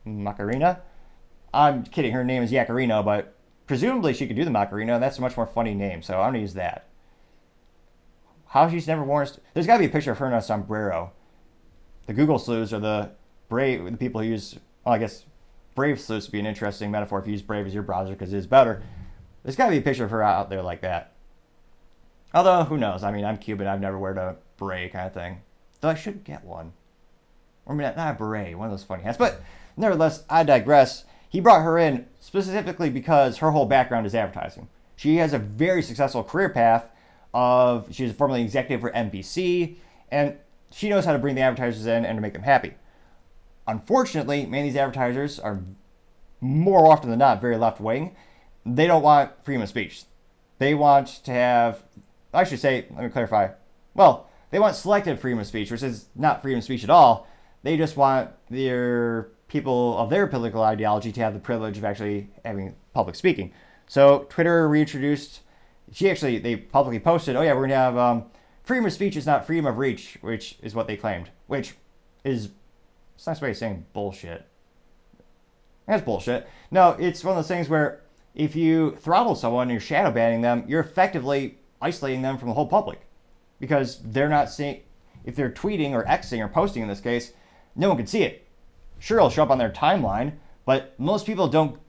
Macarena. I'm kidding. Her name is Yaccarino, but presumably she could do the Macarena. And that's a much more funny name, so I'm gonna use that. How she's never worn. St- There's got to be a picture of her in a sombrero. the Google sleuths are the brave, the people who use, well, I guess Brave sleuths would be an interesting metaphor if you use Brave as your browser because it is better. There's got to be a picture of her out there like that. Although, who knows? I mean, I'm Cuban. I've never worn a beret kind of thing. Though I should get one. Or mean, not a beret, one of those funny hats. But nevertheless, I digress. He brought her in specifically because her whole background is advertising. She has a very successful career path of she was formerly executive for NBC, and she knows how to bring the advertisers in and to make them happy. Unfortunately, many of these advertisers are more often than not very left wing. They don't want freedom of speech. They want to have, I should say, let me clarify. Well, they want selective freedom of speech, which is not freedom of speech at all. They just want their people of their political ideology to have the privilege of actually having public speaking. So Twitter reintroduced. She actually they publicly posted, "Oh yeah, we're gonna have um, freedom of speech is not freedom of reach," which is what they claimed, which is it's a nice way of saying bullshit. That's bullshit. No, it's one of those things where if you throttle someone and you're shadow banning them, you're effectively isolating them from the whole public because they're not seeing. If they're tweeting or Xing or posting in this case, no one can see it. Sure, it'll show up on their timeline, but most people don't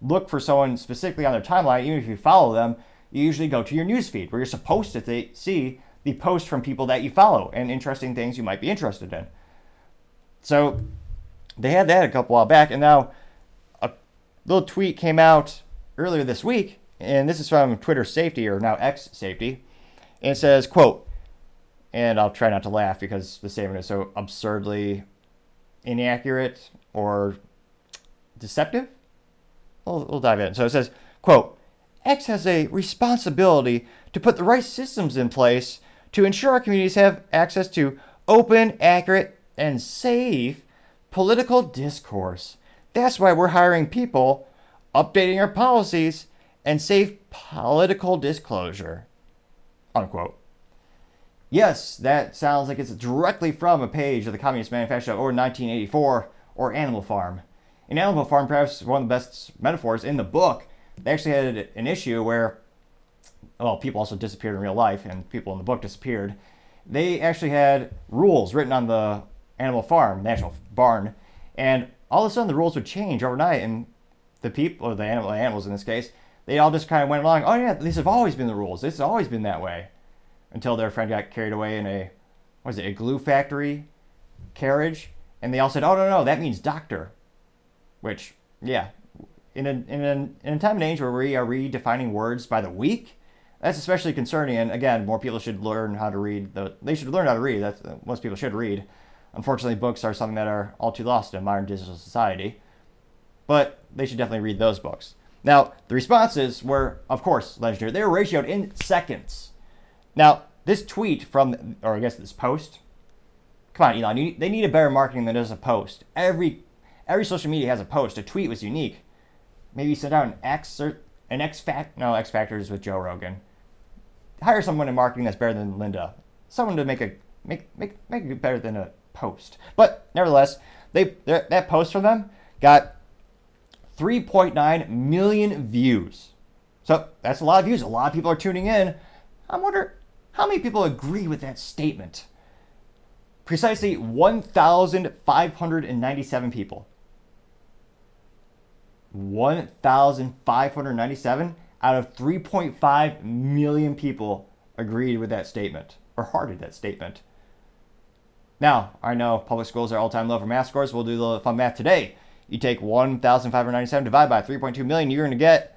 look for someone specifically on their timeline. Even if you follow them, you usually go to your newsfeed where you're supposed to see the posts from people that you follow and interesting things you might be interested in. So they had that a couple while back, and now a little tweet came out earlier this week, and this is from Twitter Safety or now X Safety, and it says, "quote," and I'll try not to laugh because the statement is so absurdly inaccurate or deceptive. We'll, we'll dive in. So it says, "quote." X has a responsibility to put the right systems in place to ensure our communities have access to open, accurate, and safe political discourse. That's why we're hiring people, updating our policies, and safe political disclosure. Unquote. Yes, that sounds like it's directly from a page of the Communist Manifesto or 1984 or Animal Farm. In Animal Farm, perhaps one of the best metaphors in the book, they actually had an issue where, well, people also disappeared in real life and people in the book disappeared. They actually had rules written on the Animal Farm, National Barn, and all of a sudden the rules would change overnight, and the people, or the animal, animals in this case, they all just kind of went along. Oh yeah, these have always been the rules. This has always been that way, until their friend got carried away in a, what is it, a glue factory carriage, and they all said, "Oh no, no, that means doctor," which, yeah, in a, in a, in a time and age where we are redefining words by the week, that's especially concerning. And again, more people should learn how to read. The, they should learn how to read. That's most people should read. Unfortunately, books are something that are all too lost in modern digital society, but they should definitely read those books. Now, the responses were, of course, legendary. They were ratioed in seconds. Now, this tweet from, or I guess this post, come on, Elon, they need a better marketing than just a post. Every every social media has a post. A tweet was unique. Maybe send out an X or an X fact. No, X Factors with Joe Rogan. Hire someone in marketing that's better than Linda. Someone to make a make make make it better than a post. But nevertheless, they that post from them got 3.9 million views. So that's a lot of views. A lot of people are tuning in. I wonder how many people agree with that statement. Precisely 1,597 people. 1,597 out of 3.5 million people agreed with that statement or hearted that statement. Now, I know public schools are all-time low for math scores. We'll do the fun math today. You take 1,597 divided by 3.2 million, you're going to get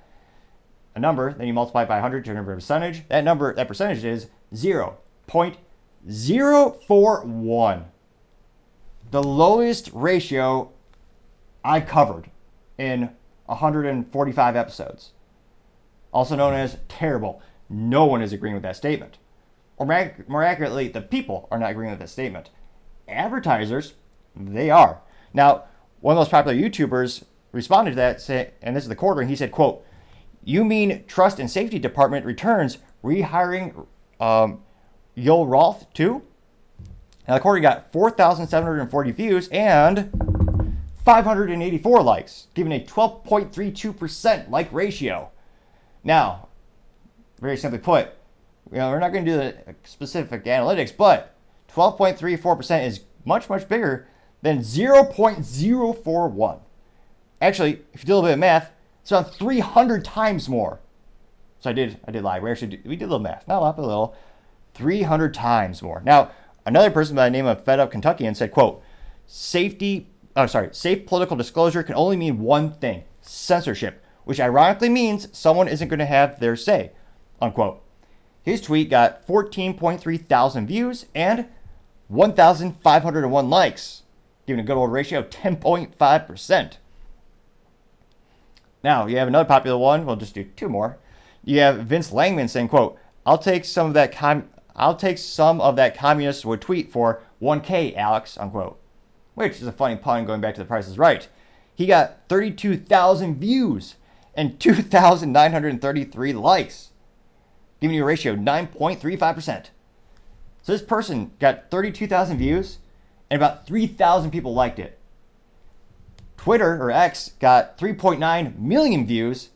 a number. Then you multiply by 100 to a percentage. That number, that percentage is 0.041. The lowest ratio I've covered in 145 episodes. Also known as terrible. No one is agreeing with that statement. Or more accurately, the people are not agreeing with that statement advertisers, they are. Now, one of those popular YouTubers responded to that, say, and this is the quarter, and he said, quote, you mean Trust and Safety Department returns rehiring um, Roth too? Now, the quarter got 4,740 views and 584 likes, giving a 12.32% like ratio. Now, very simply put, you know, we're not going to do the specific analytics, but 12.34% is much, much bigger than 0.041. Actually, if you do a little bit of math, it's around 300 times more. So I did, I did lie. We actually did, we did a little math, not a lot, but a little. 300 times more. Now, another person by the name of Fed Up Kentuckian said, "quote Safety, oh sorry, safe political disclosure can only mean one thing: censorship, which ironically means someone isn't going to have their say." Unquote. His tweet got 14.3 thousand views and 1,501 likes, giving a good old ratio of 10.5%. Now, you have another popular one. We'll just do two more. You have Vince Langman saying, quote, I'll take some of that com- I'll take some of that communist would tweet for 1K, Alex, unquote. Which is a funny pun going back to the price is right. He got 32,000 views and 2,933 likes, giving you a ratio of 9.35%. So this person got 32,000 views and about 3,000 people liked it. Twitter or X got 3.9 million views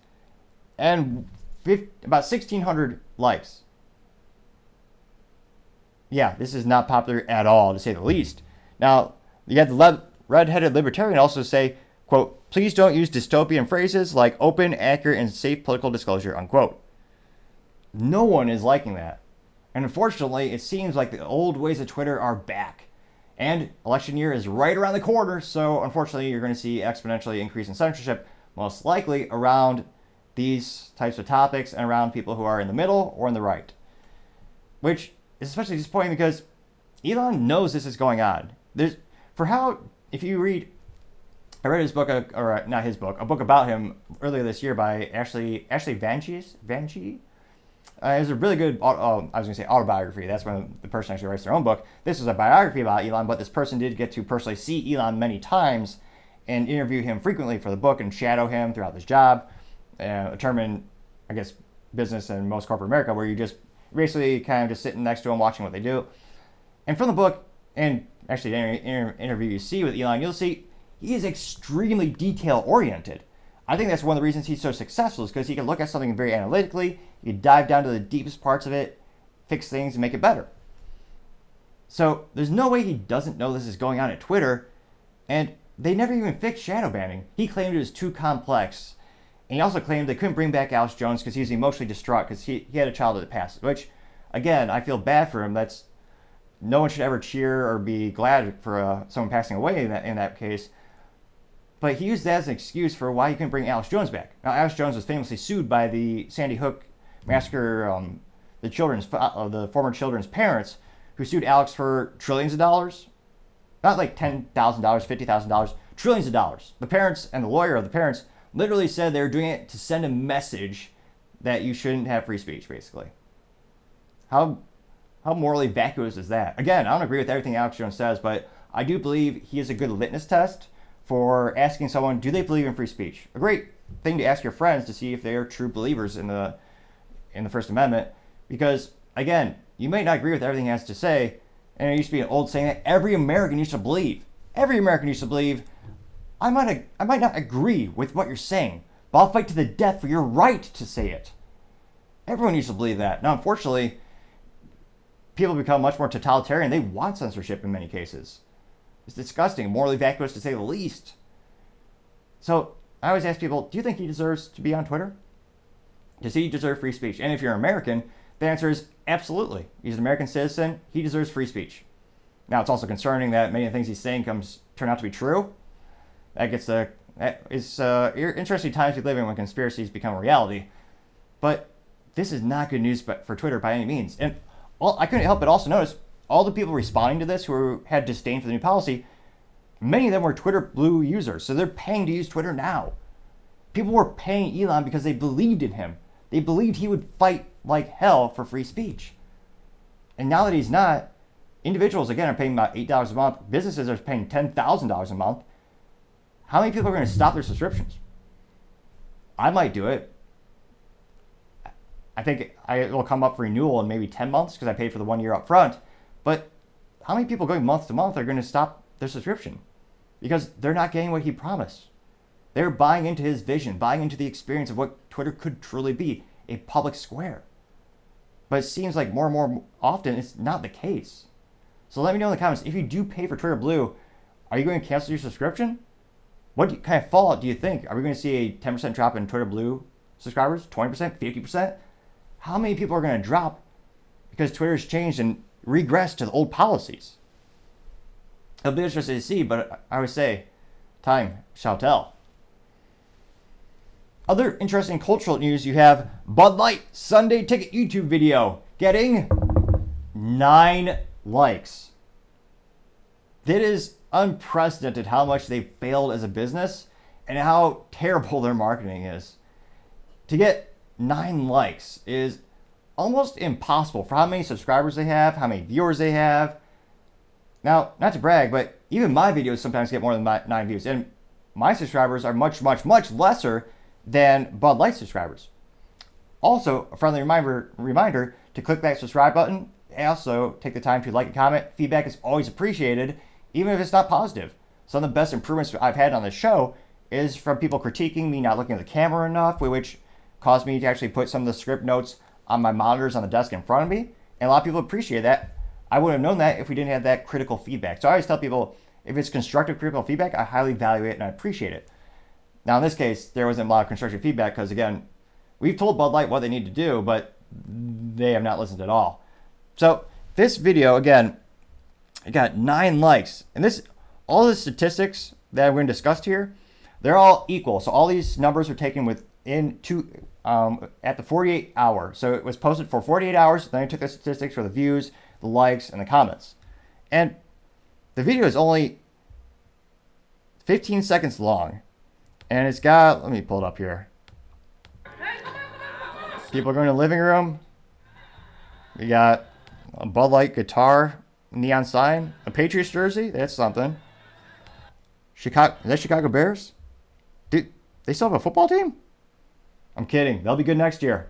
and 50, about 1,600 likes. Yeah, this is not popular at all, to say the least. Now, you had the le- red-headed libertarian also say, quote, please don't use dystopian phrases like open, accurate, and safe political disclosure, unquote. No one is liking that. And unfortunately, it seems like the old ways of Twitter are back. And election year is right around the corner, so unfortunately, you're going to see exponentially increase in censorship, most likely around these types of topics and around people who are in the middle or in the right. Which is especially disappointing because Elon knows this is going on. There's for how if you read I read his book, uh, or uh, not his book, a book about him earlier this year by Ashley Ashley Vanchis. Vanchi. Uh, it was a really good, uh, I was going to say autobiography. That's when the person actually writes their own book. This was a biography about Elon, but this person did get to personally see Elon many times and interview him frequently for the book and shadow him throughout his job. Uh, in, I guess, business and most corporate America, where you just basically kind of just sitting next to them watching what they do. And from the book, and actually any interview you see with Elon, you'll see he is extremely detail oriented. I think that's one of the reasons he's so successful is because he can look at something very analytically, he can dive down to the deepest parts of it, fix things, and make it better. So there's no way he doesn't know this is going on at Twitter, and they never even fixed shadow banning. He claimed it was too complex. And he also claimed they couldn't bring back Alex Jones because he was emotionally distraught because he, he had a child that passed, which, again, I feel bad for him. That's no one should ever cheer or be glad for uh, someone passing away in that, in that case. But he used that as an excuse for why he couldn't bring Alex Jones back. Now, Alex Jones was famously sued by the Sandy Hook massacre, um, the children's, uh, the former children's parents, who sued Alex for trillions of dollars. Not like $10,000, $50,000, trillions of dollars. The parents and the lawyer of the parents literally said they were doing it to send a message that you shouldn't have free speech, basically. How how morally vacuous is that? Again, I don't agree with everything Alex Jones says, but I do believe he is a good litmus test for asking someone, do they believe in free speech? A great thing to ask your friends to see if they are true believers in the in the First Amendment, because again, you may not agree with everything he has to say, and it used to be an old saying that every American used to believe. Every American used to believe I might, I might not agree with what you're saying, but I'll fight to the death for your right to say it. Everyone used to believe that. Now, unfortunately, people become much more totalitarian. They want censorship in many cases. It's disgusting, morally vacuous to say the least. So I always ask people, do you think he deserves to be on Twitter? Does he deserve free speech? And if you're American, the answer is absolutely. He's an American citizen. He deserves free speech. Now, it's also concerning that many of the things he's saying comes turn out to be true that gets a is uh, interesting times we live in when conspiracies become reality. But this is not good news for Twitter by any means. And all, I couldn't help but also notice all the people responding to this who had disdain for the new policy, many of them were Twitter Blue users, so they're paying to use Twitter now. People were paying Elon because they believed in him. They believed he would fight like hell for free speech. And now that he's not, individuals again are paying about eight dollars a month. Businesses are paying ten thousand dollars a month. How many people are going to stop their subscriptions? I might do it. I think it'll come up for renewal in maybe 10 months because I paid for the one year up front. But how many people going month to month are going to stop their subscription? Because they're not getting what he promised. They're buying into his vision, buying into the experience of what Twitter could truly be a public square. But it seems like more and more often it's not the case. So let me know in the comments if you do pay for Twitter Blue, are you going to cancel your subscription? What kind of fallout do you think? Are we going to see a 10% drop in Twitter Blue subscribers? 20%? 50%? How many people are going to drop because Twitter's changed and regressed to the old policies? It'll be interesting to see, but I would say time shall tell. Other interesting cultural news you have Bud Light Sunday Ticket YouTube video getting nine likes. That is unprecedented how much they failed as a business and how terrible their marketing is. To get nine likes is almost impossible for how many subscribers they have, how many viewers they have. Now, not to brag, but even my videos sometimes get more than nine views, and my subscribers are much, much, much lesser than Bud Light subscribers. Also, a friendly reminder reminder to click that subscribe button. Also, take the time to like and comment. Feedback is always appreciated, even if it's not positive. Some of the best improvements I've had on the show is from people critiquing me not looking at the camera enough, which caused me to actually put some of the script notes on my monitors on the desk in front of me. And a lot of people appreciate that. I would have known that if we didn't have that critical feedback. So I always tell people if it's constructive critical feedback, I highly value it and I appreciate it. Now, in this case, there wasn't a lot of constructive feedback because, again, we've told Bud Light what they need to do, but they have not listened at all. So, this video, again, it got nine likes. And this, all the statistics that we're going to discuss here, they're all equal. So, all these numbers are taken within two, um, at the 48 hour. So, it was posted for 48 hours. Then I took the statistics for the views, the likes, and the comments. And the video is only 15 seconds long. And it's got, let me pull it up here. People going to the living room. We got a Bud Light guitar, neon sign, a Patriots jersey. That's something. Chicago, is that Chicago Bears? Dude, they still have a football team? I'm kidding. They'll be good next year.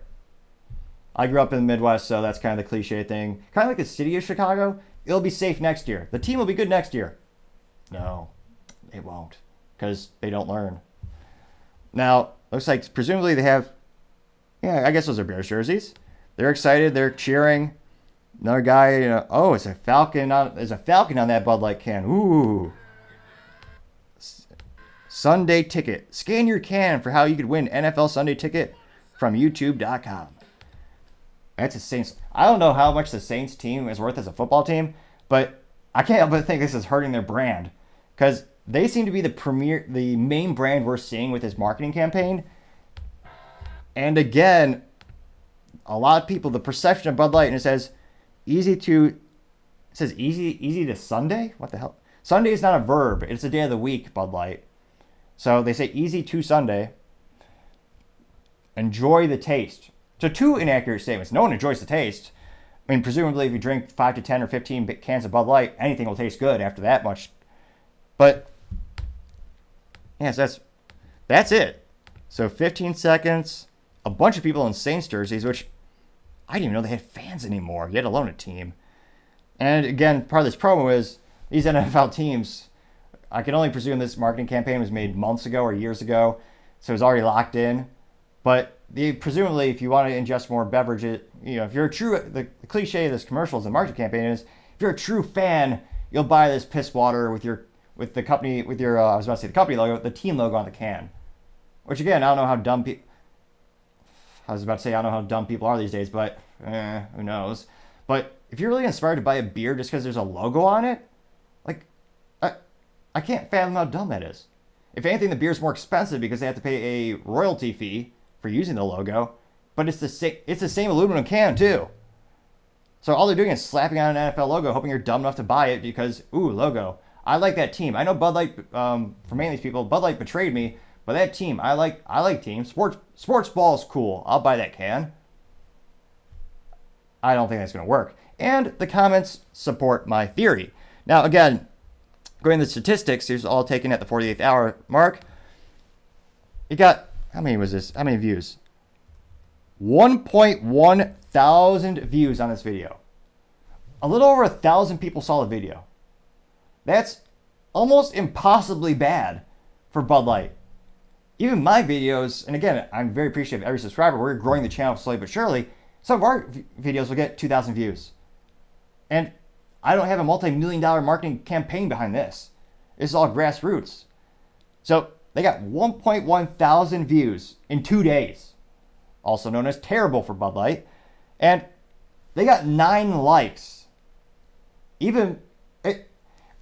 I grew up in the Midwest, so that's kind of the cliche thing. Kind of like the city of Chicago. It'll be safe next year. The team will be good next year. No, it won't, because they don't learn. Now, looks like presumably they have, yeah, I guess those are Bears jerseys. They're excited. They're cheering. Another guy, you know, oh, it's a falcon on. There's a falcon on that Bud Light can. Ooh. Sunday ticket. Scan your can for how you could win NFL Sunday ticket from YouTube.com. That's a Saints. I don't know how much the Saints team is worth as a football team, but I can't help but think this is hurting their brand because they seem to be the premier, the main brand we're seeing with this marketing campaign. And again, a lot of people, the perception of Bud Light, and it says easy to, says easy, easy to Sunday. What the hell? Sunday is not a verb; it's a day of the week. Bud Light. So they say easy to Sunday. Enjoy the taste. So two inaccurate statements. No one enjoys the taste. I mean, presumably, if you drink five to ten or fifteen cans of Bud Light, anything will taste good after that much. But Yes, that's that's it. So 15 seconds. A bunch of people in Saints jerseys, which I didn't even know they had fans anymore, yet alone a team. And again, part of this promo is these NFL teams. I can only presume this marketing campaign was made months ago or years ago, so it's already locked in. But the, presumably, if you want to ingest more beverages, you know, if you're a true, the, the cliche of this commercials and marketing campaign is, if you're a true fan, you'll buy this piss water with your with the company with your uh, I was about to say the company logo, the team logo on the can. Which again, I don't know how dumb people. I was about to say I don't know how dumb people are these days, but eh, who knows? But if you're really inspired to buy a beer just because there's a logo on it, like, I, I can't fathom how dumb that is. If anything, the beer's more expensive because they have to pay a royalty fee for using the logo, but it's the same. It's the same aluminum can too. So all they're doing is slapping on an NFL logo, hoping you're dumb enough to buy it because ooh logo. I like that team. I know Bud Light, um, for many of these people, Bud Light betrayed me, but that team, I like. I like teams. Sports sports ball is cool. I'll buy that can. I don't think that's going to work. And the comments support my theory. Now, again, going to the statistics, here's all taken at the 48th hour mark. It got, how many was this? How many views? 1.1 thousand views on this video. A little over a thousand people saw the video. That's almost impossibly bad for Bud Light. Even my videos, and again, I'm very appreciative of every subscriber. We're growing the channel slowly but surely. Some of our videos will get 2,000 views. And I don't have a multi million dollar marketing campaign behind this. This is all grassroots. So they got 1.1 thousand views in two days, also known as terrible for Bud Light. And they got nine likes. Even, it,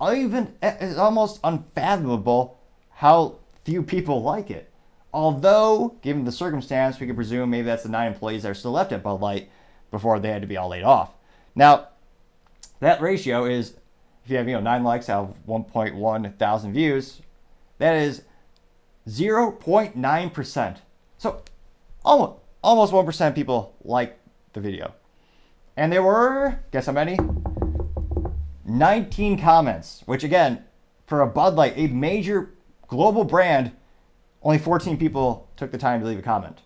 even, it's almost unfathomable how few people like it. Although, given the circumstance, we could presume maybe that's the nine employees that are still left at Bud Light before they had to be all laid off. Now, that ratio is, if you have you know nine likes out of 1.1 thousand views, that is 0.9%. So almost almost 1% people like the video. And there were, guess how many? 19 comments, which again, for a Bud Light, a major global brand, only 14 people took the time to leave a comment.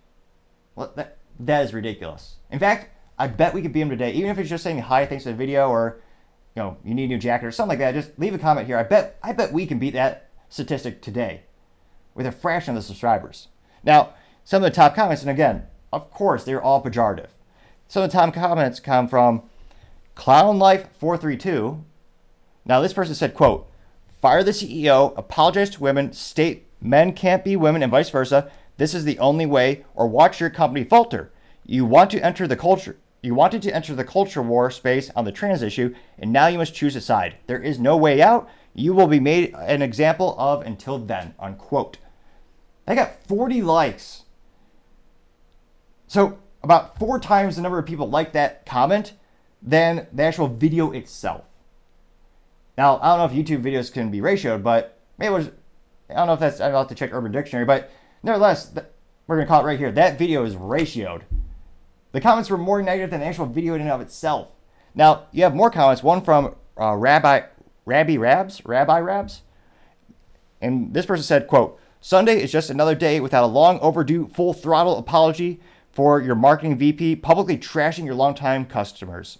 Well, that, that is ridiculous. In fact, I bet we could beat them today, even if it's just saying hi, thanks for the video, or you know, you need a new jacket or something like that. Just leave a comment here. I bet I bet we can beat that statistic today with a fraction of the subscribers. Now, some of the top comments, and again, of course, they're all pejorative. Some of the top comments come from Clown Life 432. Now, this person said, quote, fire the CEO, apologize to women, state men can't be women, and vice versa. This is the only way, or watch your company falter. You want to enter the culture. You wanted to enter the culture war space on the trans issue, and now you must choose a side. There is no way out. You will be made an example of until then. Unquote. They got 40 likes. So about four times the number of people like that comment than the actual video itself. Now, I don't know if YouTube videos can be ratioed, but maybe was, I don't know if that's, I'll have to check Urban Dictionary, but nevertheless, we're going to call it right here. That video is ratioed. The comments were more negative than the actual video in and of itself. Now, you have more comments, one from uh, Rabbi, Rabbi Rabs, Rabbi Rabs. And this person said, quote, Sunday is just another day without a long overdue full throttle apology for your marketing VP publicly trashing your longtime customers.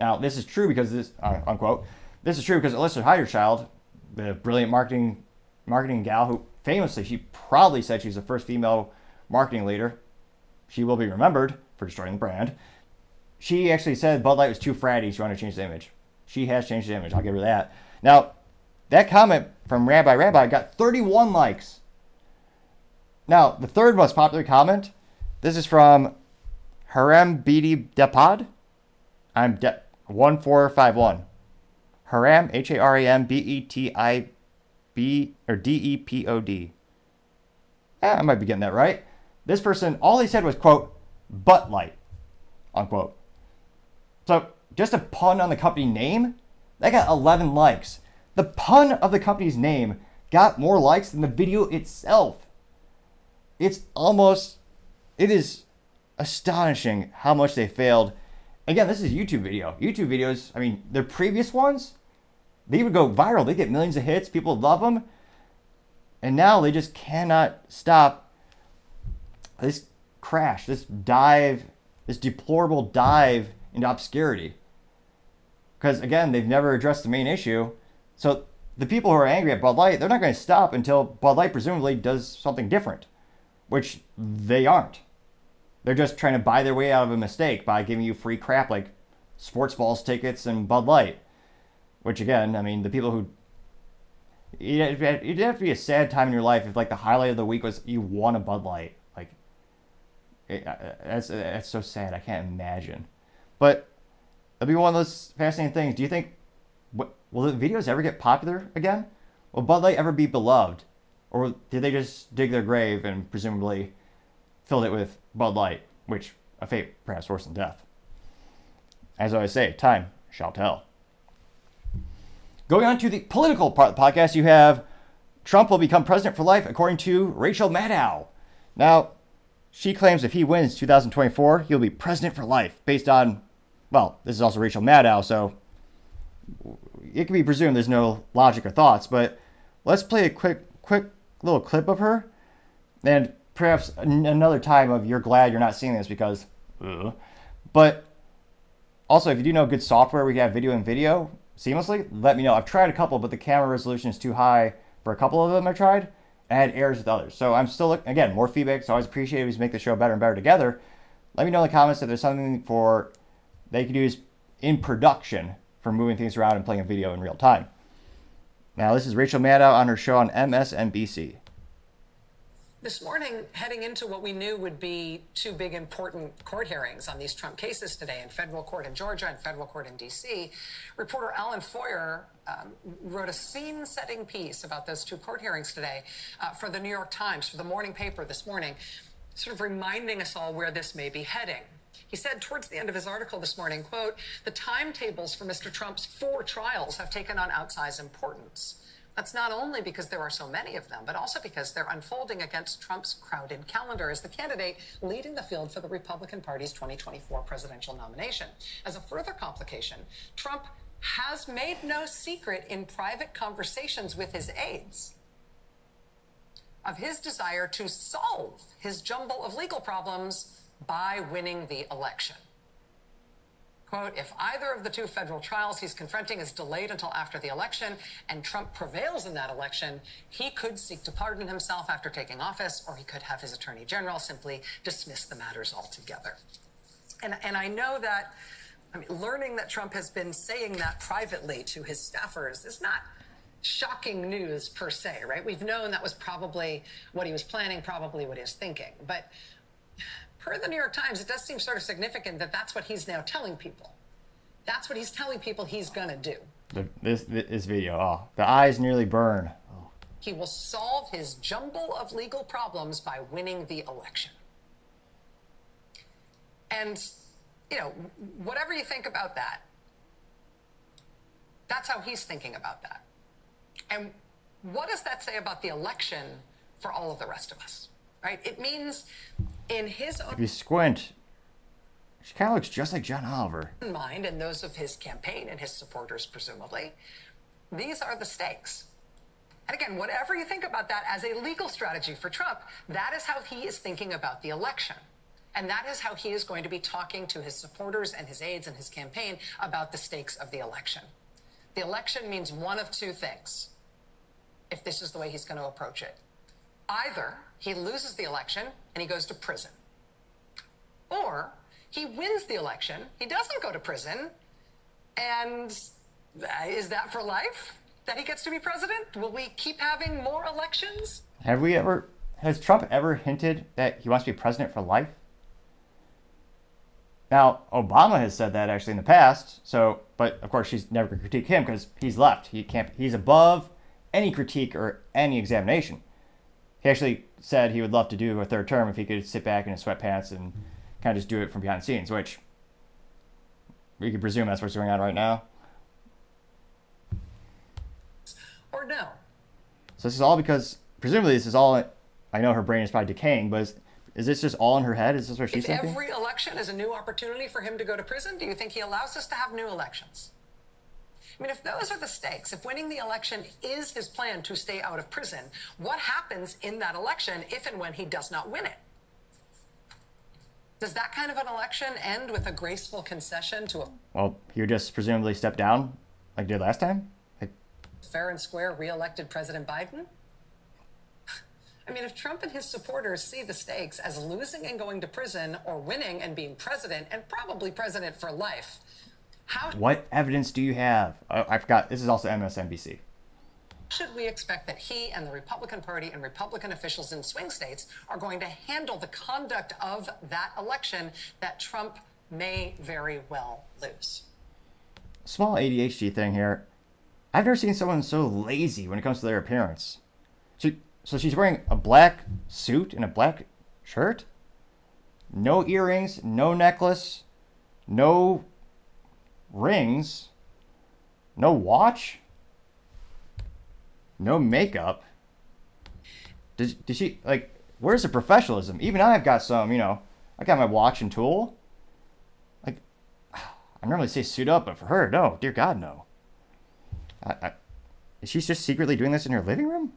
Now, this is true because this, uh, unquote, this is true because Alyssa Heinerscheid, the brilliant marketing marketing gal who famously, she probably said she's the first female marketing leader. She will be remembered for destroying the brand. She actually said Bud Light was too fratty. She wanted to change the image. She has changed the image. I'll give her that. Now, that comment from Rabbi Rabbi got 31 likes. Now, the third most popular comment, this is from Harem Bidi Depod. I'm de- 1451. Haram, H A R A M B E T I B or D E P O D. Eh, I might be getting that right. This person, all he said was, quote, butt light, unquote. So just a pun on the company name, that got 11 likes. The pun of the company's name got more likes than the video itself. It's almost, it is astonishing how much they failed. Again, this is YouTube video. YouTube videos, I mean, their previous ones, they would go viral. They get millions of hits. People love them. And now they just cannot stop this crash, this dive, this deplorable dive into obscurity. Because again, they've never addressed the main issue. So the people who are angry at Bud Light, they're not going to stop until Bud Light presumably does something different, which they aren't. They're just trying to buy their way out of a mistake by giving you free crap like sports balls tickets and Bud Light. Which again, I mean, the people who it'd have to be a sad time in your life if like the highlight of the week was you won a Bud Light. Like, it, uh, uh, that's uh, that's so sad. I can't imagine. But it'll be one of those fascinating things. Do you think will the videos ever get popular again? Will Bud Light ever be beloved, or did they just dig their grave and presumably filled it with Bud Light, which a fate perhaps worse than death? As I always say, time shall tell. Going on to the political part of the podcast, you have Trump will become president for life, according to Rachel Maddow. Now, she claims if he wins 2024, he'll be president for life, based on, well, this is also Rachel Maddow, so it can be presumed there's no logic or thoughts. But let's play a quick, quick little clip of her, and perhaps another time of you're glad you're not seeing this because, uh, but also if you do know good software, we have video and video seamlessly, let me know. I've tried a couple, but the camera resolution is too high for a couple of them I tried. I had errors with others. So I'm still, looking, again, more feedback. So I always appreciate it. We make the show better and better together. Let me know in the comments if there's something for they could use in production for moving things around and playing a video in real time. Now, this is Rachel Maddow on her show on MSNBC. This morning, heading into what we knew would be two big important court hearings on these Trump cases today in federal court in Georgia and federal court in D.C., reporter Alan Feuer um, wrote a scene setting piece about those two court hearings today uh, for the New York Times, for the morning paper this morning, sort of reminding us all where this may be heading. He said towards the end of his article this morning, quote, the timetables for Mr. Trump's four trials have taken on outsized importance. That's not only because there are so many of them, but also because they're unfolding against Trump's crowded calendar as the candidate leading the field for the Republican Party's 2024 presidential nomination. As a further complication, Trump has made no secret in private conversations with his aides of his desire to solve his jumble of legal problems by winning the election. Quote, if either of the two federal trials he's confronting is delayed until after the election and Trump prevails in that election, he could seek to pardon himself after taking office, or he could have his attorney general simply dismiss the matters altogether. And, and I know that, I mean, learning that Trump has been saying that privately to his staffers is not shocking news per se, right? We've known that was probably what he was planning, probably what he was thinking. But per the New York Times, it does seem sort of significant that that's what he's now telling people. That's what he's telling people he's going to do. The, this, this video, oh, the eyes nearly burn. Oh. He will solve his jumble of legal problems by winning the election. And, you know, whatever you think about that, that's how he's thinking about that. And what does that say about the election for all of the rest of us? Right? It means in his own If you squint, she kind of looks just like John Oliver. mind and those of his campaign and his supporters, presumably, these are the stakes. And again, whatever you think about that as a legal strategy for Trump, that is how he is thinking about the election. And that is how he is going to be talking to his supporters and his aides and his campaign about the stakes of the election. The election means one of two things if this is the way he's going to approach it. Either he loses the election and he goes to prison, or he wins the election, he doesn't go to prison, and uh, is that for life that he gets to be president? Will we keep having more elections? Have we ever, has Trump ever hinted that he wants to be president for life? Now, Obama has said that actually in the past. So, but of course, she's never going to critique him because he's left. He can't. He's above any critique or any examination. He actually said he would love to do a third term if he could sit back in his sweatpants and kind of just do it from behind the scenes, which we could presume that's what's going on right now. Or no? So this is all because presumably this is all. I know her brain is probably decaying, but is, is this just all in her head? Is this what she's if thinking? every election is a new opportunity for him to go to prison, do you think he allows us to have new elections? I mean, if those are the stakes, if winning the election is his plan to stay out of prison, what happens in that election if and when he does not win it? Does that kind of an election end with a graceful concession to a Well, he would just presumably step down like did last time. Like, fair and square re-elected President Biden? I mean, if Trump and his supporters see the stakes as losing and going to prison or winning and being president and probably president for life, how what evidence do you have? Oh, I forgot. This is also MSNBC. should we expect that he and the Republican Party and Republican officials in swing states are going to handle the conduct of that election that Trump may very well lose? Small ADHD thing here. I've never seen someone so lazy when it comes to their appearance. She, so she's wearing a black suit and a black shirt. No earrings, no necklace, no rings, no watch, no makeup. Did, did she, like, where's the professionalism? Even I've got some, you know, I got my watch and tool. Like, I normally say suit up, but for her, no, dear God, no. I, I, is she just secretly doing this in her living room?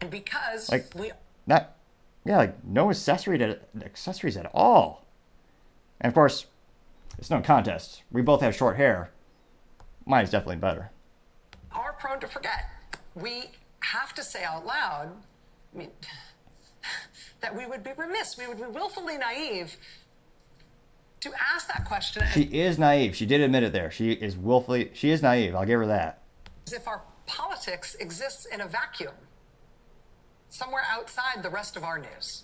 And because Like- we Not, yeah, like no accessory to, accessories at all. And of course, it's no contest. We both have short hair. Mine is definitely better. are prone to forget. We have to say out loud, I mean, that we would be remiss, we would be willfully naive to ask that question. She is naive. She did admit it there. She is willfully, she is naive. I'll give her that. As if our politics exists in a vacuum, somewhere outside the rest of our news.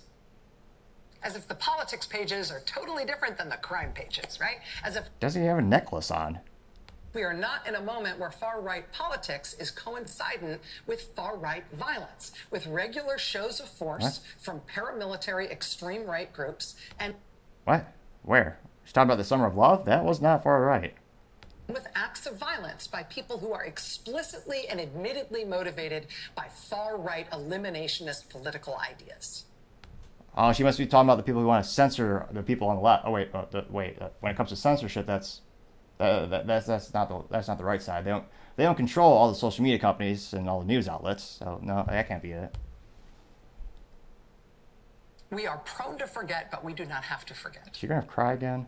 As if the politics pages are totally different than the crime pages, right? As if Does he have a necklace on? we are not in a moment where far right politics is coincident with far right violence, with regular shows of force What? from paramilitary extreme right groups and What? Where? She's talking about the summer of love? That was not far right. with acts of violence by people who are explicitly and admittedly motivated by far right eliminationist political ideas. Oh, she must be talking about the people who want to censor the people on the left. Oh wait, uh, the, wait. Uh, when it comes to censorship, that's uh, that, that's that's not the that's not the right side. They don't they don't control all the social media companies and all the news outlets. So no, that can't be it. We are prone to forget, but we do not have to forget. She gonna cry again?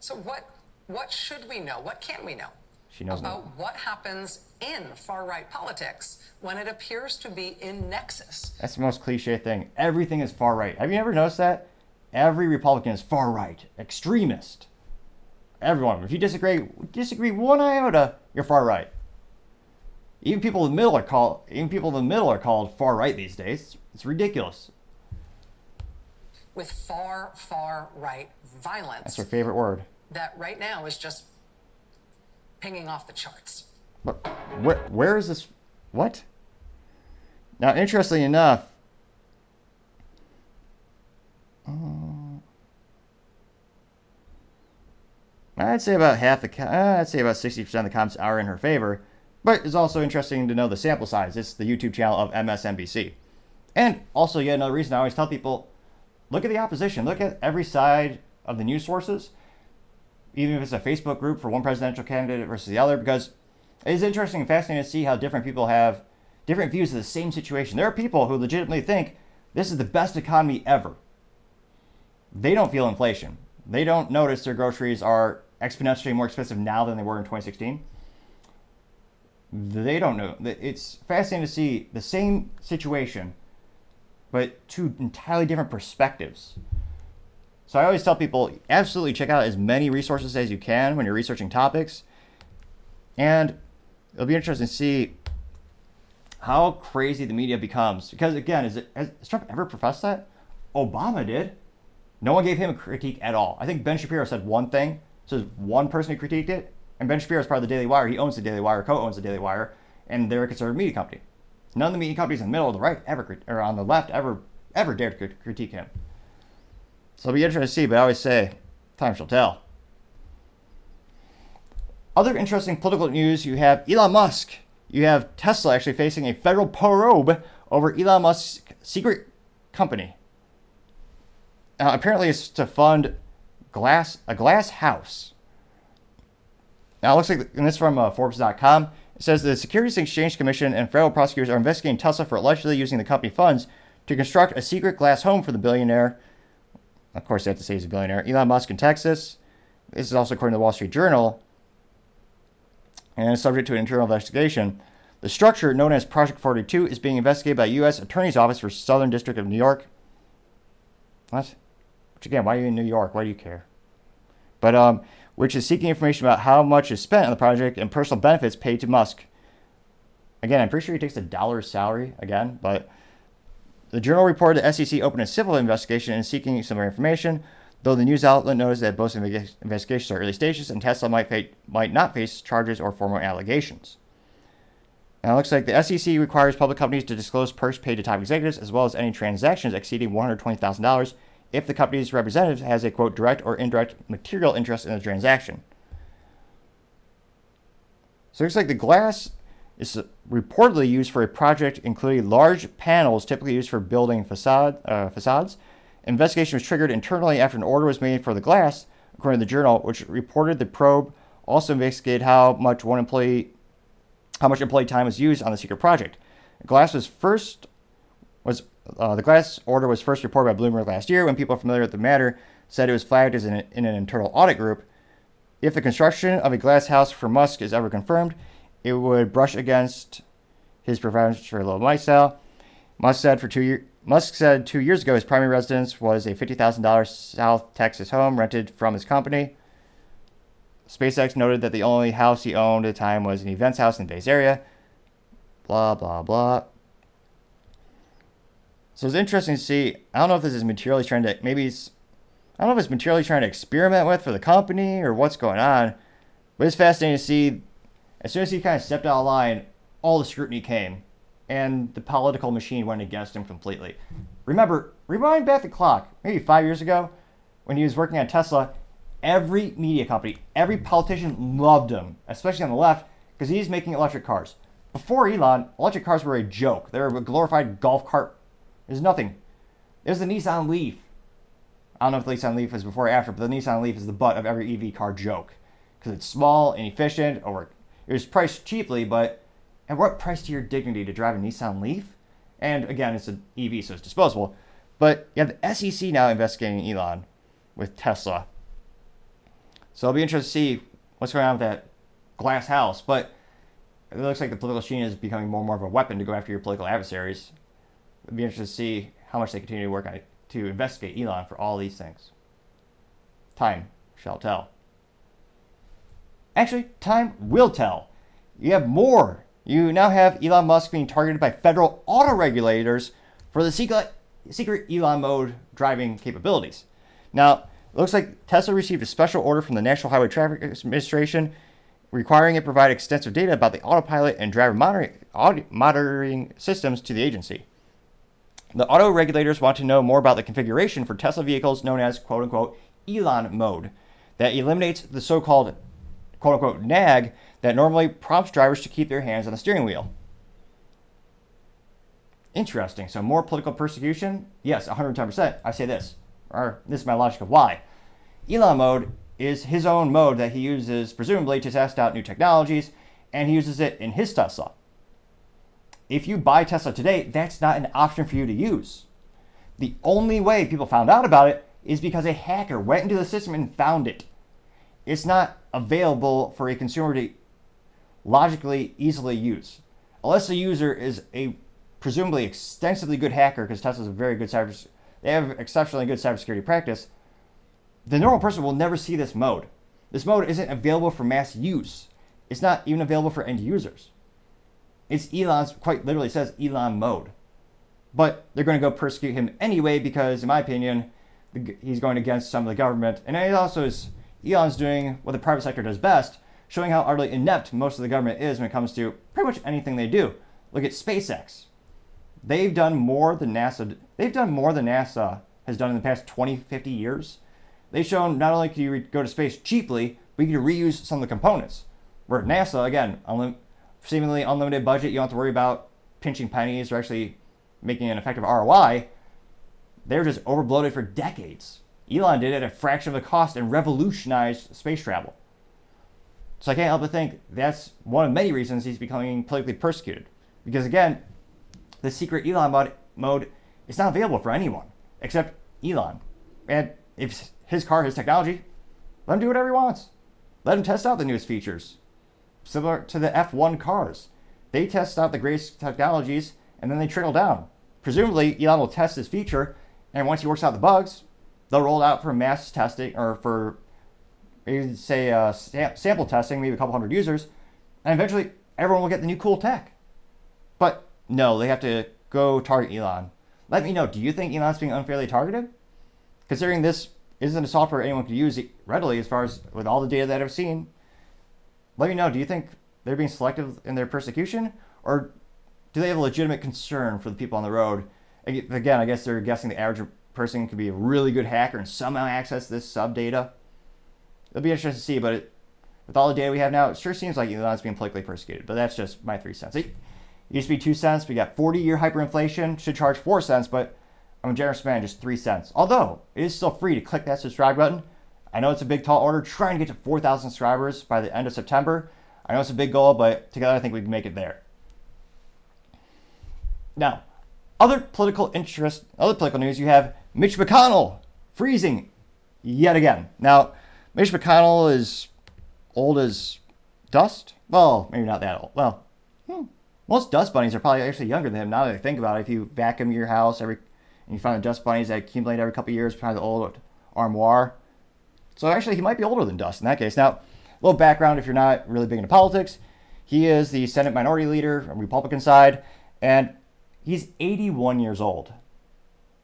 So what what should we know? What can we know? She knows about no- what happens in far right politics when it appears to be in nexus That's the most cliche thing. Everything is far right. Have you ever noticed that? Every Republican is far right, extremist. Everyone. If you disagree disagree one iota, you're far right. Even people in the middle are called even people in the middle are called far right these days. It's ridiculous. with far, far right violence. That's her favorite word. that right now is just pinging off the charts. But where where is this? What? Now, interestingly enough, uh, I'd say about half the uh, I'd say about sixty percent of the comments are in her favor. But it's also interesting to know the sample size. It's the YouTube channel of MSNBC, and also yet another reason I always tell people, look at the opposition. Look at every side of the news sources even if it's a Facebook group for one presidential candidate versus the other, because it is interesting and fascinating to see how different people have different views of the same situation. There are people who legitimately think this is the best economy ever. They don't feel inflation. They don't notice their groceries are exponentially more expensive now than they were in 2016. They don't know. It's fascinating to see the same situation, but two entirely different perspectives. So I always tell people absolutely check out as many resources as you can when you're researching topics. And it'll be interesting to see how crazy the media becomes. Because again, is it, has Trump ever professed that? Obama did. No one gave him a critique at all. I think Ben Shapiro said one thing. So there's one person who critiqued it. And Ben Shapiro is part of the Daily Wire. He owns the Daily Wire, co-owns the Daily Wire, and they're a conservative media company. None of the media companies in the middle or the right ever, or on the left ever, ever dared to critique him. So it'll be interesting to see, but I always say, time shall tell. Other interesting political news you have Elon Musk. You have Tesla actually facing a federal probe over Elon Musk's secret company. Now, apparently, it's to fund glass a glass house. Now, it looks like, and this is from uh, Forbes.com. It says the Securities Exchange Commission and federal prosecutors are investigating Tesla for allegedly using the company funds to construct a secret glass home for the billionaire of course, they have to say he's a billionaire. Elon Musk in Texas. This is also according to the Wall Street Journal. And is subject to an internal investigation. The structure, known as Project 42, is being investigated by U.S. Attorney's Office for Southern District of New York. What? Which again, why are you in New York? Why do you care? But um, which is seeking information about how much is spent on the project and personal benefits paid to Musk. Again, I'm pretty sure he takes a dollar's salary again, but the journal reported the SEC opened a civil investigation and seeking similar information, though the news outlet noted that both investigations are early stages and Tesla might, fa- might not face charges or formal allegations. Now, it looks like the SEC requires public companies to disclose perks paid to top executives as well as any transactions exceeding $120,000 if the company's representative has a quote direct or indirect material interest in the transaction. So it looks like the glass is reportedly used for a project including large panels typically used for building facade, uh, facades. Investigation was triggered internally after an order was made for the glass, according to the journal, which reported the probe also investigated how much one employee, how much employee time was used on the secret project. Glass was first was uh, the glass order was first reported by Bloomberg last year when people familiar with the matter said it was flagged as an, in an internal audit group. If the construction of a glass house for Musk is ever confirmed, it would brush against his preference for a low lifestyle. Musk said for two year, Musk said two years ago his primary residence was a $50,000 South Texas home rented from his company. SpaceX noted that the only house he owned at the time was an events house in the Bay Area. Blah, blah, blah. So it's interesting to see. I don't know if this is materially trying to, maybe it's, I don't know if it's materially trying to experiment with for the company or what's going on. But it's fascinating to see. As soon as he kind of stepped out of line, all the scrutiny came and the political machine went against him completely. Remember, rewind back the clock, maybe five years ago, when he was working at Tesla, every media company, every politician loved him, especially on the left, because he's making electric cars. Before Elon, electric cars were a joke. They were a glorified golf cart. There's nothing. There's the Nissan Leaf. I don't know if the Nissan Leaf is before or after, but the Nissan Leaf is the butt of every EV car joke because it's small and efficient, or it was priced cheaply, but at what price to your dignity to drive a Nissan Leaf? And again, it's an EV, so it's disposable. But you have the SEC now investigating Elon with Tesla. So it'll be interesting to see what's going on with that glass house. But it looks like the political machine is becoming more and more of a weapon to go after your political adversaries. It'll be interesting to see how much they continue to work on it to investigate Elon for all these things. Time shall tell. Actually, time will tell. You have more you now have Elon Musk being targeted by federal auto regulators for the secret, secret Elon mode driving capabilities. Now, it looks like Tesla received a special order from the National Highway Traffic Administration requiring it provide extensive data about the autopilot and driver monitoring, monitoring systems to the agency. The auto regulators want to know more about the configuration for Tesla vehicles known as quote unquote Elon mode that eliminates the so called quote unquote nag that normally prompts drivers to keep their hands on the steering wheel. Interesting. So, more political persecution? Yes, 110%. I say this, or this is my logic of why. Elon mode is his own mode that he uses, presumably, to test out new technologies, and he uses it in his Tesla. If you buy Tesla today, that's not an option for you to use. The only way people found out about it is because a hacker went into the system and found it. It's not available for a consumer to logically easily use. Unless the user is a presumably extensively good hacker, because Tesla's a very good cyber, they have exceptionally good cybersecurity practice. The normal person will never see this mode. This mode isn't available for mass use. It's not even available for end users. It's Elon's quite literally says Elon mode. But they're going to go persecute him anyway because, in my opinion, he's going against some of the government. And he also is Elon's doing what the private sector does best, showing how utterly inept most of the government is when it comes to pretty much anything they do. Look at SpaceX. They've done more than NASA. They've done more than NASA has done in the past 20, 50 years. They've shown not only can you go to space cheaply, but you can reuse some of the components. Where NASA, again, unlim- seemingly unlimited budget, you don't have to worry about pinching pennies or actually making an effective ROI. They're just overbloated for decades. Elon did it at a fraction of the cost and revolutionized space travel. So I can't help but think that's one of many reasons he's becoming politically persecuted. Because again, the secret Elon mode, mode is not available for anyone except Elon. And if his car has technology, let him do whatever he wants. Let him test out the newest features. Similar to the F1 cars. They test out the greatest technologies and then they trickle down. Presumably, Elon will test this feature, and once he works out the bugs, they'll roll out for mass testing or for maybe say uh, sample testing, maybe a couple hundred users, and eventually everyone will get the new cool tech. But no, they have to go target Elon. Let me know. Do you think Elon's being unfairly targeted? Considering this isn't a software anyone could use readily, as far as with all the data that I've seen. Let me know. Do you think they're being selective in their persecution, or do they have a legitimate concern for the people on the road? Again, I guess they're guessing the average person could be a really good hacker and somehow access this sub data it'll be interesting to see. But it, with all the data we have now, it sure seems like Elon's being politically persecuted. But that's just my three cents. It used to be two cents. We got 40 year hyperinflation, should charge four cents, but I'm a generous man, just three cents. Although it is still free to click that subscribe button. I know it's a big, tall order, trying to get to 4,000 subscribers by the end of September. I know it's a big goal, but together I think we can make it there. Now, other political interest, other political news, you have Mitch McConnell freezing yet again. Now, Mitch McConnell is old as dust. Well, maybe not that old. Well, hmm. most dust bunnies are probably actually younger than him now that I think about it. If you vacuum your house every And you find the dust bunnies that accumulate every couple years behind the old armoire. So actually, he might be older than Dust in that case. Now, a little background if you're not really big into politics. He is the Senate Minority Leader on the Republican side, and he's 81 years old.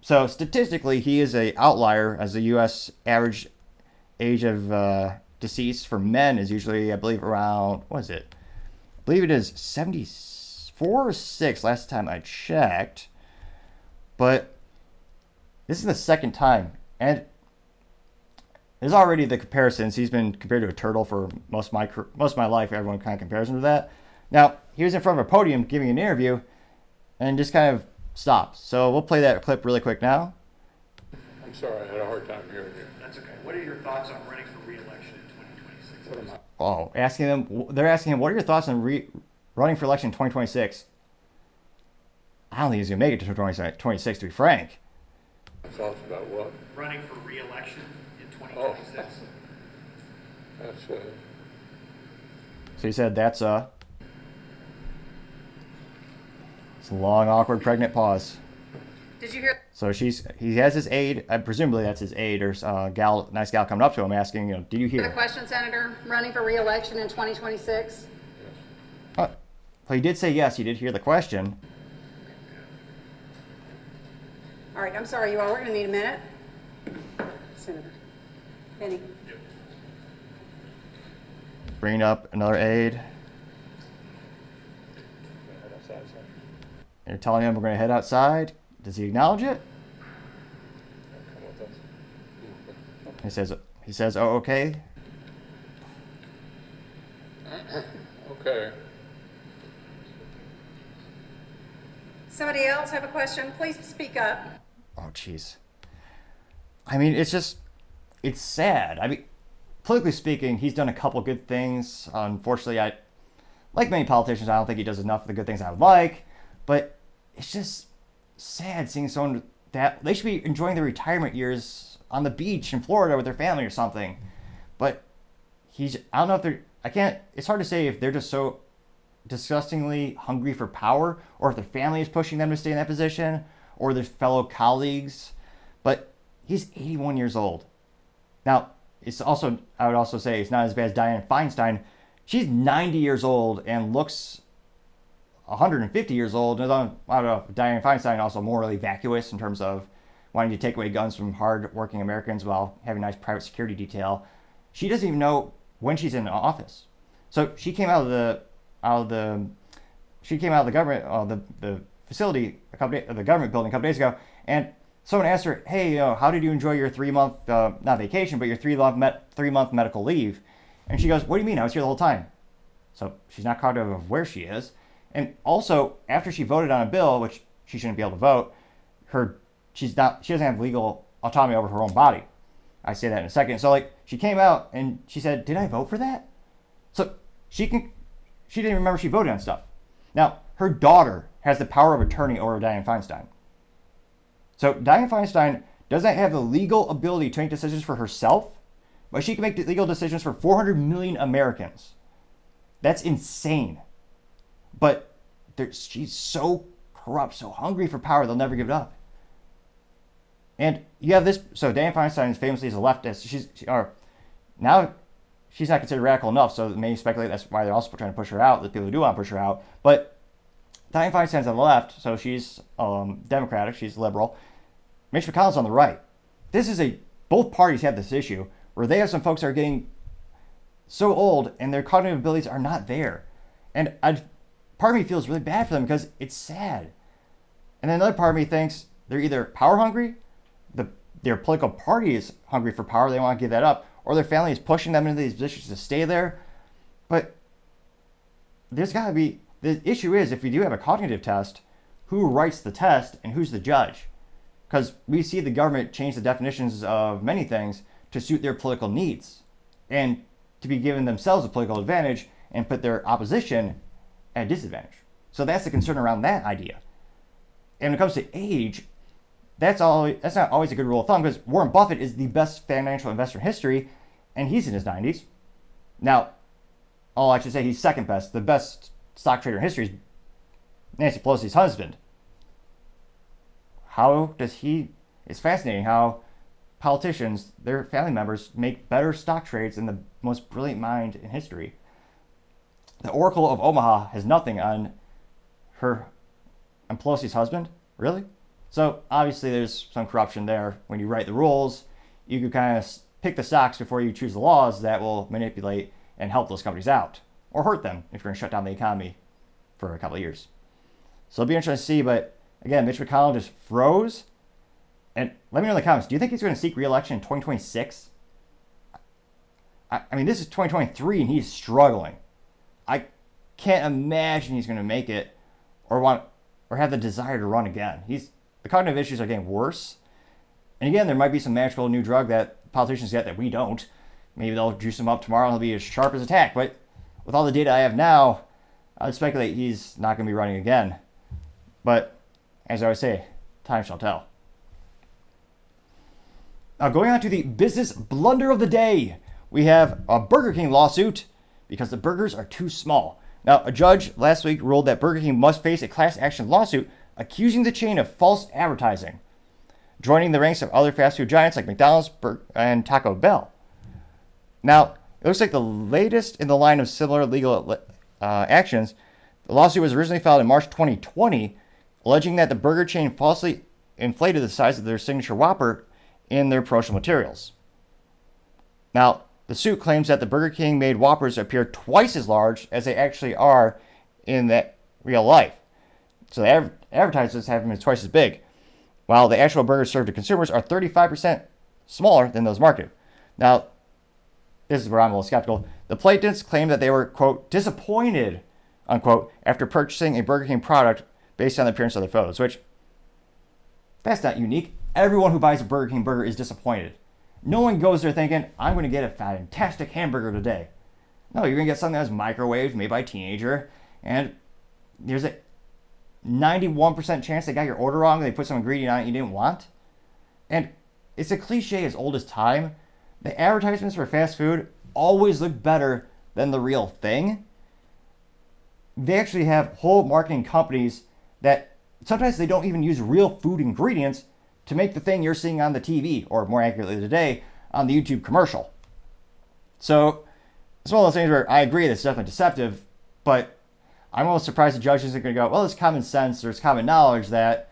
So statistically, he is a outlier as the U.S. average age of uh, decease for men is usually, I believe, around what is it? I believe it is 74 or 6 last time I checked. But this is the second time, and there's already the comparisons. He's been compared to a turtle for most of my most of my life. Everyone kind of compares him to that. Now he was in front of a podium giving an interview, and just kind of stopped. So we'll play that clip really quick now. I'm sorry, I had a hard time hearing you. That's okay. What are your thoughts on running for re-election in 2026? Oh, asking them. They're asking him, "What are your thoughts on re- running for election in 2026?" I don't think he's gonna make it to 2026. To be frank. Thoughts about what? Running for re-election in 2026. That's, uh, So he said that's a. It's a long, awkward, pregnant pause. Did you hear? So she's he has his aide. Uh, presumably that's his aide or uh, gal, nice gal coming up to him asking, you know, did you hear The hear? question, Senator, running for re-election in 2026? Uh, well, he did say yes. He did hear the question. All right, I'm sorry, you all, we're going to need a minute. Senator Benny. Bringing up another aide. They're telling him we're going to head outside. Does he acknowledge it? come with us. He says he says, "Oh, okay." Okay. Somebody else have a question? Please speak up. Oh, jeez. I mean, it's just, it's sad. I mean, politically speaking, he's done a couple good things. Unfortunately, I, like many politicians, I don't think he does enough of the good things I would like. But it's just sad seeing someone that they should be enjoying their retirement years on the beach in Florida with their family or something. But he's, I don't know if they're, I can't, it's hard to say if they're just so disgustingly hungry for power or if their family is pushing them to stay in that position or their fellow colleagues. But he's 81 years old. Now, it's also, I would also say, it's not as bad as Dianne Feinstein. She's 90 years old and looks 150 years old. And I don't know if Dianne Feinstein also morally vacuous in terms of wanting to take away guns from hard-working Americans while having a nice private security detail. She doesn't even know when she's in office. So she came out of the out of the she came out of the government uh, the the facility a couple the government building a couple days ago, and someone asked her, "Hey, uh, how did you enjoy your three month uh, not vacation, but your three month met, three month medical leave?" And she goes, "What do you mean? I was here the whole time." So she's not cognitive of where she is, and also after she voted on a bill, which she shouldn't be able to vote, her she's not she doesn't have legal autonomy over her own body. I say that in a second. So like she came out and she said, "Did I vote for that?" So she can she didn't remember she voted on stuff. Now, her daughter has the power of attorney over Dianne Feinstein. So Dianne Feinstein doesn't have the legal ability to make decisions for herself, but she can make legal decisions for 400 million Americans. That's insane. But she's so corrupt, so hungry for power, they'll never give it up. And you have this. So Dianne Feinstein is famously a leftist. She's she, or now she's not considered radical enough, so many speculate that's why they're also trying to push her out. The people who do want to push her out, but Dianne Feinstein's on the left, so she's um, Democratic, she's liberal. Mitch McConnell's on the right. This is a both parties have this issue where they have some folks that are getting so old and their cognitive abilities are not there, and i part of me feels really bad for them because it's sad. And then another part of me thinks they're either power hungry, the their political party is hungry for power, they want to give that up, or their family is pushing them into these positions to stay there. But there's got to be the issue is if you do have a cognitive test, who writes the test and who's the judge? Because we see the government change the definitions of many things to suit their political needs and to be given themselves a political advantage and put their opposition at a disadvantage. So that's the concern around that idea. And when it comes to age, that's all. That's not always a good rule of thumb because Warren Buffett is the best financial investor in history, and he's in his 90s. Now, all I'll actually say he's second best. The best stock trader in history is Nancy Pelosi's husband. how does he? It's fascinating how politicians, their family members, make better stock trades than the most brilliant mind in history. The Oracle of Omaha has nothing on her and Pelosi's husband. Really? So obviously there's some corruption there. When you write the rules, you can kind of pick the stocks before you choose the laws that will manipulate and help those companies out or hurt them if you're going to shut down the economy for a couple of years. So it'll be interesting to see. But again, Mitch McConnell just froze. And let me know in the comments. Do you think he's going to seek re-election in 2026? I, I mean, this is 2023 and he's struggling. I can't imagine he's going to make it or want or have the desire to run again. He's the cognitive issues are getting worse. And again, there might be some magical new drug that politicians get that we don't. Maybe they'll juice him up tomorrow and he'll be as sharp as a tack. But with all the data I have now, I'd speculate he's not going to be running again. But as I always say, time shall tell. Now, going on to the business blunder of the day, we have a Burger King lawsuit because the burgers are too small. Now, a judge last week ruled that Burger King must face a class action lawsuit accusing the chain of false advertising, joining the ranks of other fast food giants like McDonald's and Taco Bell. Now, it looks like the latest in the line of similar legal uh, actions. The lawsuit was originally filed in March 2020, alleging that the burger chain falsely inflated the size of their signature Whopper in their promotional materials. Now, the suit claims that the Burger King made Whoppers appear twice as large as they actually are in that real life. So the adver- advertisers have them as twice as big, while the actual burgers served to consumers are 35% smaller than those marketed. Now, this is where I'm a little skeptical. The plaintiffs claim that they were, quote, disappointed, unquote, after purchasing a Burger King product based on the appearance of the photos, which that's not unique. Everyone who buys a Burger King burger is disappointed. No one goes there thinking, I'm going to get a fantastic hamburger today. No, you're going to get something that's microwaved, made by a teenager, and there's a 91% chance they got your order wrong, they put some ingredient on it you didn't want. And it's a cliche as old as time. The advertisements for fast food always look better than the real thing. They actually have whole marketing companies that sometimes they don't even use real food ingredients to make the thing you're seeing on the TV, or more accurately today, on the YouTube commercial. So it's one of those things where I agree that's definitely deceptive, but I'm almost surprised the judge isn't going to go, well, it's common sense or it's common knowledge that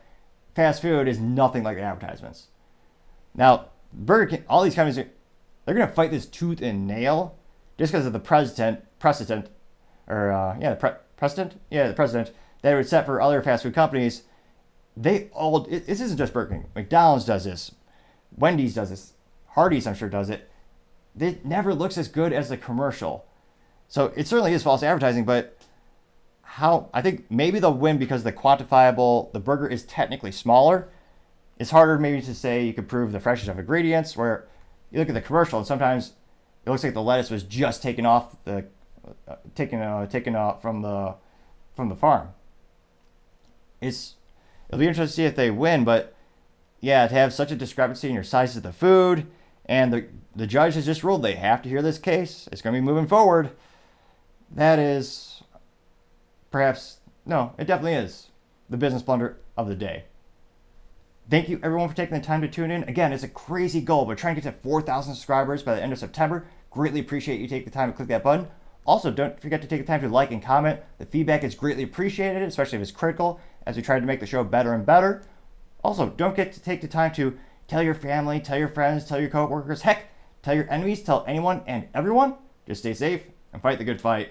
fast food is nothing like the advertisements. Now, Burger King, all these companies, they're going to fight this tooth and nail just because of the precedent, precedent, or uh, yeah, the pre- precedent, yeah, the precedent that it would set for other fast food companies they all it, this isn't just Burger King. McDonald's does this, Wendy's does this, Hardee's I'm sure does it. It never looks as good as the commercial. So it certainly is false advertising, but how I think maybe they'll win because the quantifiable the burger is technically smaller. It's harder maybe to say you could prove the freshness of ingredients where you look at the commercial and sometimes it looks like the lettuce was just taken off the uh, taken uh, taken off from the from the farm. It's it'll be interesting to see if they win. But yeah, to have such a discrepancy in your size of the food, and the the judge has just ruled they have to hear this case. It's going to be moving forward. That is perhaps no, it definitely is the business blunder of the day. Thank you everyone for taking the time to tune in. Again, it's a crazy goal. We're trying to get to 4,000 subscribers by the end of September. Greatly appreciate you taking the time to click that button. Also, don't forget to take the time to like and comment. The feedback is greatly appreciated, especially if it's critical as we try to make the show better and better. Also, don't get to take the time to tell your family, tell your friends, tell your coworkers, heck, tell your enemies, tell anyone and everyone. Just stay safe and fight the good fight.